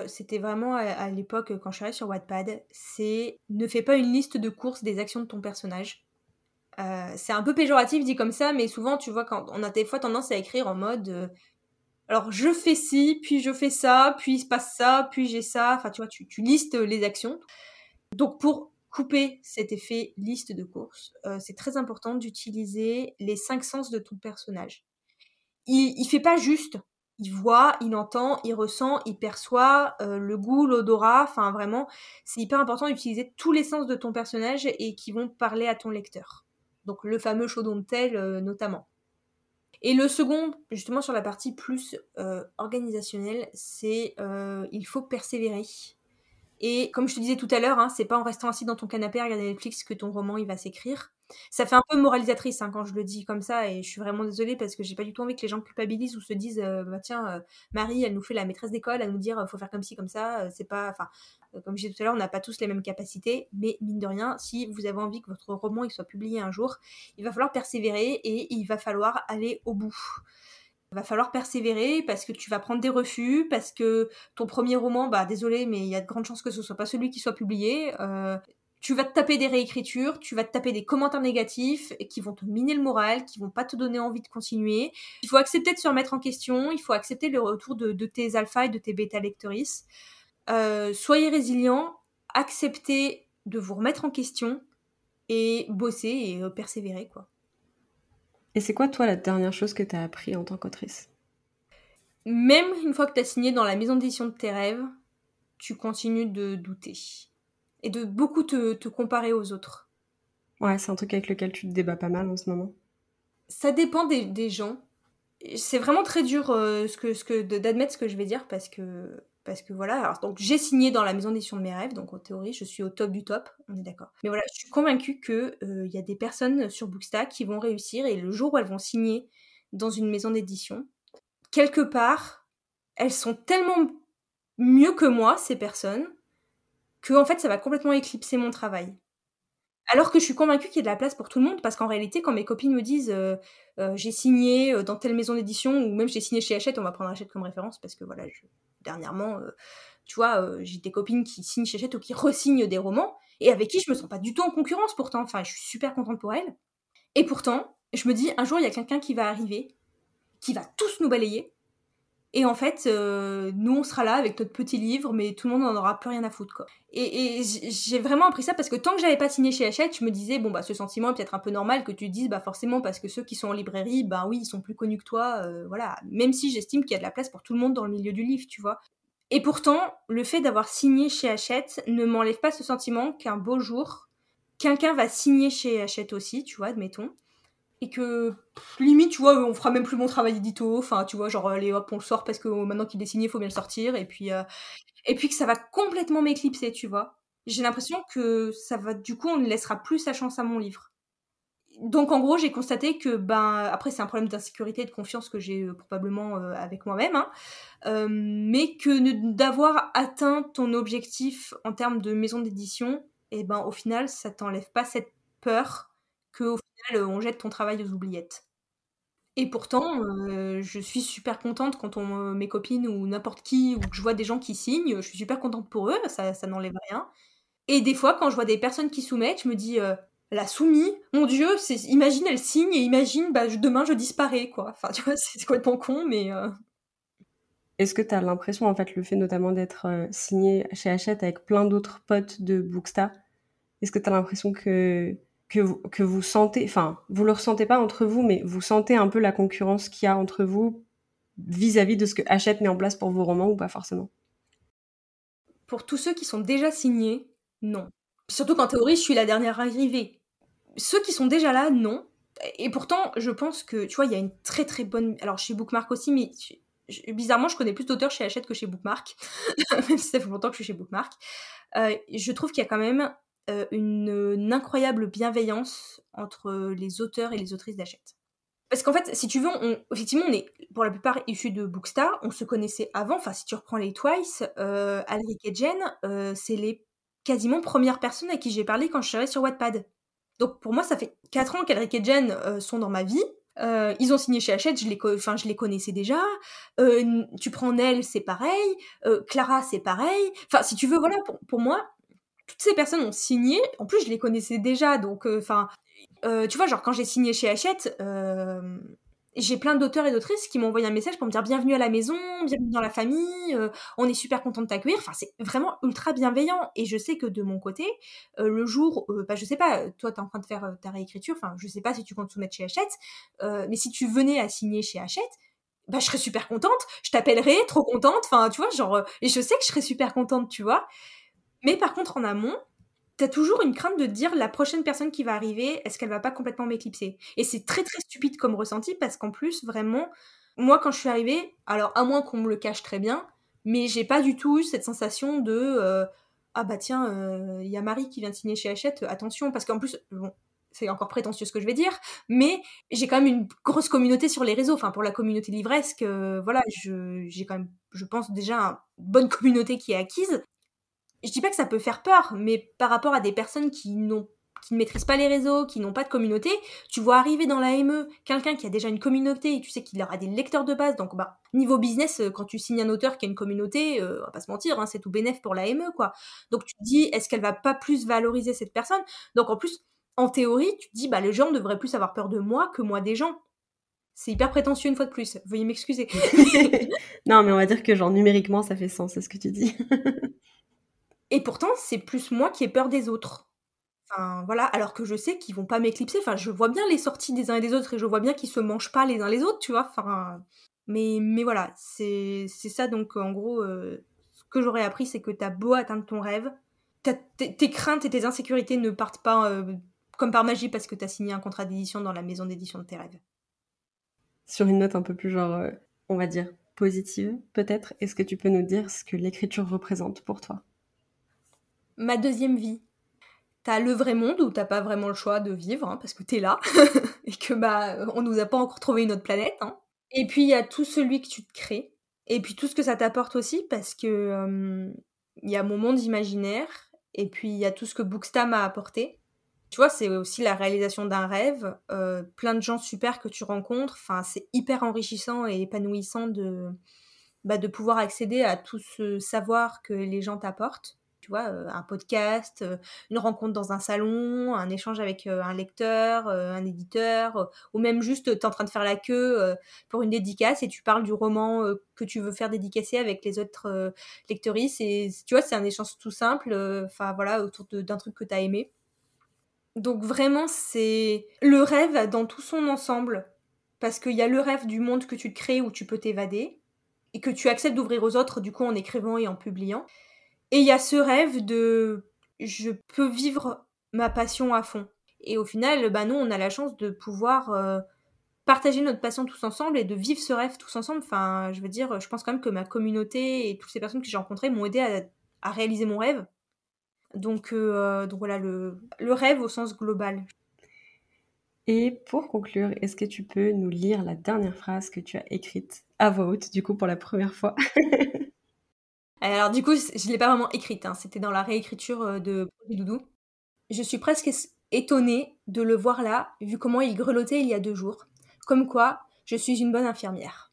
c'était vraiment à, l'époque quand je suis sur Wattpad, c'est ne fais pas une liste de courses des actions de ton personnage. c'est un peu péjoratif dit comme ça, mais souvent tu vois quand on a des fois tendance à écrire en mode alors je fais ci, puis je fais ça, puis il se passe ça, puis j'ai ça. Enfin tu vois, tu, tu listes les actions. Donc pour couper cet effet liste de courses, euh, c'est très important d'utiliser les cinq sens de ton personnage. Il, il fait pas juste, il voit, il entend, il ressent, il perçoit euh, le goût, l'odorat, enfin vraiment, c'est hyper important d'utiliser tous les sens de ton personnage et qui vont parler à ton lecteur. Donc le fameux chaudon de tel euh, notamment. Et le second, justement sur la partie plus organisationnelle, c'est il faut persévérer Et comme je te disais tout à l'heure, hein, c'est pas en restant assis dans ton canapé à regarder Netflix que ton roman il va s'écrire. Ça fait un peu moralisatrice hein, quand je le dis comme ça, et je suis vraiment désolée parce que j'ai pas du tout envie que les gens culpabilisent ou se disent euh, bah tiens euh, Marie elle nous fait la maîtresse d'école à nous dire euh, faut faire comme ci comme ça, c'est pas enfin comme je disais tout à l'heure on n'a pas tous les mêmes capacités, mais mine de rien si vous avez envie que votre roman il soit publié un jour, il va falloir persévérer et il va falloir aller au bout. Va falloir persévérer parce que tu vas prendre des refus, parce que ton premier roman, bah désolé, mais il y a de grandes chances que ce soit pas celui qui soit publié. Euh, tu vas te taper des réécritures, tu vas te taper des commentaires négatifs qui vont te miner le moral, qui vont pas te donner envie de continuer. Il faut accepter de se remettre en question, il faut accepter le retour de, tes alpha et de tes bêta lectrices. Euh, soyez résilients, acceptez de vous remettre en question et bosser et euh, persévérer quoi. Et c'est quoi, toi, la dernière chose que tu as appris en tant qu'autrice? Même une fois que tu as signé dans la maison d'édition de tes rêves, tu continues de douter. Et de beaucoup te, comparer aux autres. Ouais, c'est un truc avec lequel tu te débats pas mal en ce moment. Ça dépend des, gens. C'est vraiment très dur euh, ce que, ce que, d'admettre ce que je vais dire parce que parce que voilà, donc j'ai signé dans la maison d'édition de mes rêves, donc en théorie je suis au top du top, on est d'accord. Mais voilà, je suis convaincue qu'il il euh, y a des personnes sur Bookstack qui vont réussir et le jour où elles vont signer dans une maison d'édition, quelque part, elles sont tellement mieux que moi, ces personnes, que en fait ça va complètement éclipser mon travail. Alors que je suis convaincue qu'il y a de la place pour tout le monde, parce qu'en réalité, quand mes copines me disent euh, euh, j'ai signé dans telle maison d'édition, ou même j'ai signé chez Hachette, on va prendre Hachette comme référence, parce que voilà, je, dernièrement, euh, tu vois, euh, j'ai des copines qui signent chez Hachette ou qui resignent des romans, et avec qui je me sens pas du tout en concurrence pourtant. Enfin, je suis super contente pour elles. Et pourtant, je me dis, un jour, il y a quelqu'un qui va arriver, qui va tous nous balayer. Et en fait, euh, nous, on sera là avec notre petit livre, mais tout le monde n'en aura plus rien à foutre, quoi. Et, j'ai vraiment appris ça parce que tant que j'avais pas signé chez Hachette, je me disais, bon, bah, ce sentiment est peut-être un peu normal que tu dises, bah, forcément, parce que ceux qui sont en librairie, bah oui, ils sont plus connus que toi, voilà. Même si j'estime qu'il y a de la place pour tout le monde dans le milieu du livre, tu vois. Et pourtant, le fait d'avoir signé chez Hachette ne m'enlève pas ce sentiment qu'un beau jour, quelqu'un va signer chez Hachette aussi, tu vois, admettons. Et que, limite, tu vois, on fera même plus mon travail d'édito. Enfin, tu vois, genre, allez hop, on le sort parce que maintenant qu'il est signé, il faut bien le sortir. Et puis, euh, et puis que ça va complètement m'éclipser, tu vois. J'ai l'impression que ça va, du coup, on ne laissera plus sa chance à mon livre donc en gros, j'ai constaté que ben après c'est un problème d'insécurité et de confiance que j'ai euh, probablement euh, avec moi-même, hein. mais que d'avoir atteint ton objectif en termes de maison d'édition, et eh ben au final ça t'enlève pas cette peur que final on jette ton travail aux oubliettes. Et pourtant, je suis super contente quand on, mes copines ou n'importe qui, ou que je vois des gens qui signent, je suis super contente pour eux, ça, n'enlève rien. Et des fois, quand je vois des personnes qui soumettent, je me dis, la soumis, mon dieu, c'est imagine elle signe et imagine bah demain je disparais quoi. Enfin tu vois, c'est complètement con mais euh. Est-ce que tu as l'impression en fait le fait notamment d'être euh, signé chez Hachette avec plein d'autres potes de Booksta, est-ce que tu as l'impression que que vous, sentez enfin, vous le ressentez pas entre vous mais vous sentez un peu la concurrence qu'il y a entre vous vis-à-vis de ce que Hachette met en place pour vos romans ou pas forcément? Pour tous ceux qui sont déjà signés, non. Surtout qu'en théorie, je suis la dernière arrivée. Ceux qui sont déjà là, non. Et pourtant, je pense que, tu vois, il y a une très très bonne. Alors, chez Bookmark aussi, mais bizarrement, je connais plus d'auteurs chez Hachette que chez Bookmark. Même si ça fait longtemps que je suis chez Bookmark. Euh, je trouve qu'il y a quand même euh, une, incroyable bienveillance entre les auteurs et les autrices d'Hachette. Parce qu'en fait, si tu veux, on, effectivement, on est pour la plupart issus de Bookstar. On se connaissait avant. Enfin, si tu reprends les Twice, euh, Alric et Jen, euh, c'est les quasiment première personne à qui j'ai parlé quand je arrivée sur Wattpad. Donc pour moi, ça fait 4 ans qu'Elric et Jen euh, sont dans ma vie. Euh, ils ont signé chez Hachette, je les, enfin, je les connaissais déjà. Euh, tu prends Nell, c'est pareil. Clara, c'est pareil. Enfin, si tu veux, voilà, pour, pour, moi, toutes ces personnes ont signé. En plus, je les connaissais déjà, donc, enfin, tu vois, genre quand j'ai signé chez Hachette, j'ai plein d'auteurs et d'autrices qui m'ont envoyé un message pour me dire bienvenue à la maison, bienvenue dans la famille, euh, on est super content de t'accueillir. Enfin, c'est vraiment ultra bienveillant. Et je sais que de mon côté, euh, le jour, euh, bah, je sais pas, toi t'es en train de faire ta réécriture, enfin, je sais pas si tu comptes soumettre chez Hachette, mais si tu venais à signer chez Hachette, bah, je serais super contente, je t'appellerais, trop contente, enfin, tu vois, genre, et je sais que je serais super contente, tu vois. Mais par contre, en amont, t'as toujours une crainte de dire la prochaine personne qui va arriver, est-ce qu'elle va pas complètement m'éclipser? Et c'est très très stupide comme ressenti parce qu'en plus, vraiment, moi quand je suis arrivée, alors à moins qu'on me le cache très bien, mais j'ai pas du tout eu cette sensation de euh, ah bah tiens, il y a Marie qui vient de signer chez Hachette, attention, parce qu'en plus, c'est encore prétentieux ce que je vais dire, mais j'ai quand même une grosse communauté sur les réseaux. Enfin, pour la communauté livresque, voilà, j'ai quand même, je pense déjà une bonne communauté qui est acquise. Je dis pas que ça peut faire peur, mais par rapport à des personnes qui n'ont qui ne maîtrisent pas les réseaux, qui n'ont pas de communauté, tu vois arriver dans la ME quelqu'un qui a déjà une communauté et tu sais qu'il aura des lecteurs de base. Donc, bah, niveau business, euh, quand tu signes un auteur qui a une communauté, euh, on va pas se mentir, hein, c'est tout bénéf pour la ME, quoi. Donc, tu te dis, est-ce qu'elle va pas plus valoriser cette personne? Donc, en plus, en théorie, tu te dis, bah, les gens devraient plus avoir peur de moi que moi des gens. C'est hyper prétentieux une fois de plus. Veuillez m'excuser. non, mais on va dire que genre numériquement, ça fait sens, c'est ce que tu dis. et pourtant, c'est plus moi qui ai peur des autres. Enfin, voilà, alors que je sais qu'ils vont pas m'éclipser. Enfin, je vois bien les sorties des uns et des autres et je vois bien qu'ils se mangent pas les uns les autres, tu vois. Enfin, mais, mais voilà, c'est ça. Donc, en gros, euh, ce que j'aurais appris, c'est que t'as beau atteindre ton rêve, tes craintes et tes insécurités ne partent pas euh, comme par magie parce que t'as signé un contrat d'édition dans la maison d'édition de tes rêves. Sur une note un peu plus genre, euh, on va dire, positive, peut-être, est-ce que tu peux nous dire ce que l'écriture représente pour toi? Ma deuxième vie t'as le vrai monde où t'as pas vraiment le choix de vivre hein, parce que t'es là et que bah on nous a pas encore trouvé une autre planète. Hein. Et puis il y a tout celui que tu te crées et puis tout ce que ça t'apporte aussi parce que il y a mon monde imaginaire et puis il y a tout ce que Bookstam a apporté. Tu vois, c'est aussi la réalisation d'un rêve, plein de gens super que tu rencontres. Enfin, c'est hyper enrichissant et épanouissant de, bah, de pouvoir accéder à tout ce savoir que les gens t'apportent tu vois, un podcast, une rencontre dans un salon, un échange avec un lecteur, un éditeur, ou même juste tu es en train de faire la queue pour une dédicace et tu parles du roman que tu veux faire dédicacer avec les autres lectrices. Et tu vois, c'est un échange tout simple, enfin voilà, autour d'un truc que tu as aimé. Donc vraiment, c'est le rêve dans tout son ensemble. Parce qu'il y a le rêve du monde que tu te crées où tu peux t'évader et que tu acceptes d'ouvrir aux autres, du coup, en écrivant et en publiant. Et il y a ce rêve de je peux vivre ma passion à fond. Et au final, bah nous, on a la chance de pouvoir euh, partager notre passion tous ensemble et de vivre ce rêve tous ensemble. Enfin, je veux dire, je pense quand même que ma communauté et toutes ces personnes que j'ai rencontrées m'ont aidé à, réaliser mon rêve. Donc, euh, donc voilà, le, le rêve au sens global. Et pour conclure, est-ce que tu peux nous lire la dernière phrase que tu as écrite à voix haute, du coup pour la première fois? Alors du coup, je ne l'ai pas vraiment écrite, hein. c'était dans la réécriture euh, de Doudou. Je suis presque étonnée de le voir là, vu comment il grelottait il y a deux jours. Comme quoi, je suis une bonne infirmière.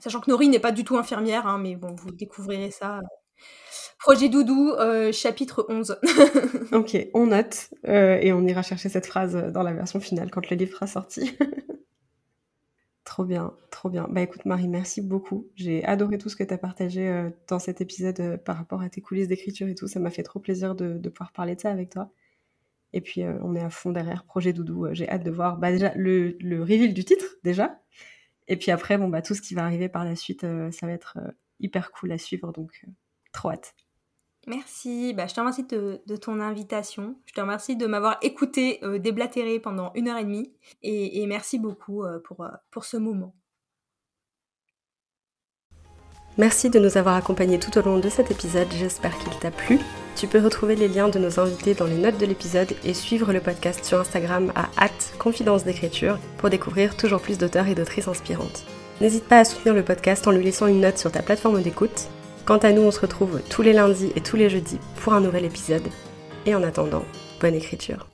Sachant que Nori n'est pas du tout infirmière, hein, mais bon, vous découvrirez ça. Projet Doudou, euh, chapitre 11. ok, on note euh, et on ira chercher cette phrase dans la version finale quand le livre sera sorti. Trop bien, trop bien. Bah écoute Marie, merci beaucoup. J'ai adoré tout ce que tu as partagé euh, dans cet épisode euh, par rapport à tes coulisses d'écriture et tout. Ça m'a fait trop plaisir de, pouvoir parler de ça avec toi. Et puis euh, on est à fond derrière Projet Doudou. J'ai hâte de voir bah, le, le reveal du titre déjà. Et puis après, bon bah tout ce qui va arriver par la suite, ça va être hyper cool à suivre. Donc trop hâte. Merci, bah, je te remercie de, ton invitation. Je te remercie de m'avoir écouté euh, pendant une heure et demie. Et, merci beaucoup euh, pour, euh, pour ce moment. Merci de nous avoir accompagnés tout au long de cet épisode, j'espère qu'il t'a plu. Tu peux retrouver les liens de nos invités dans les notes de l'épisode et suivre le podcast sur Instagram à confidence d'écriture pour découvrir toujours plus d'auteurs et d'autrices inspirantes. N'hésite pas à soutenir le podcast en lui laissant une note sur ta plateforme d'écoute Quant à nous, on se retrouve tous les lundis et tous les jeudis pour un nouvel épisode. Et en attendant, bonne écriture.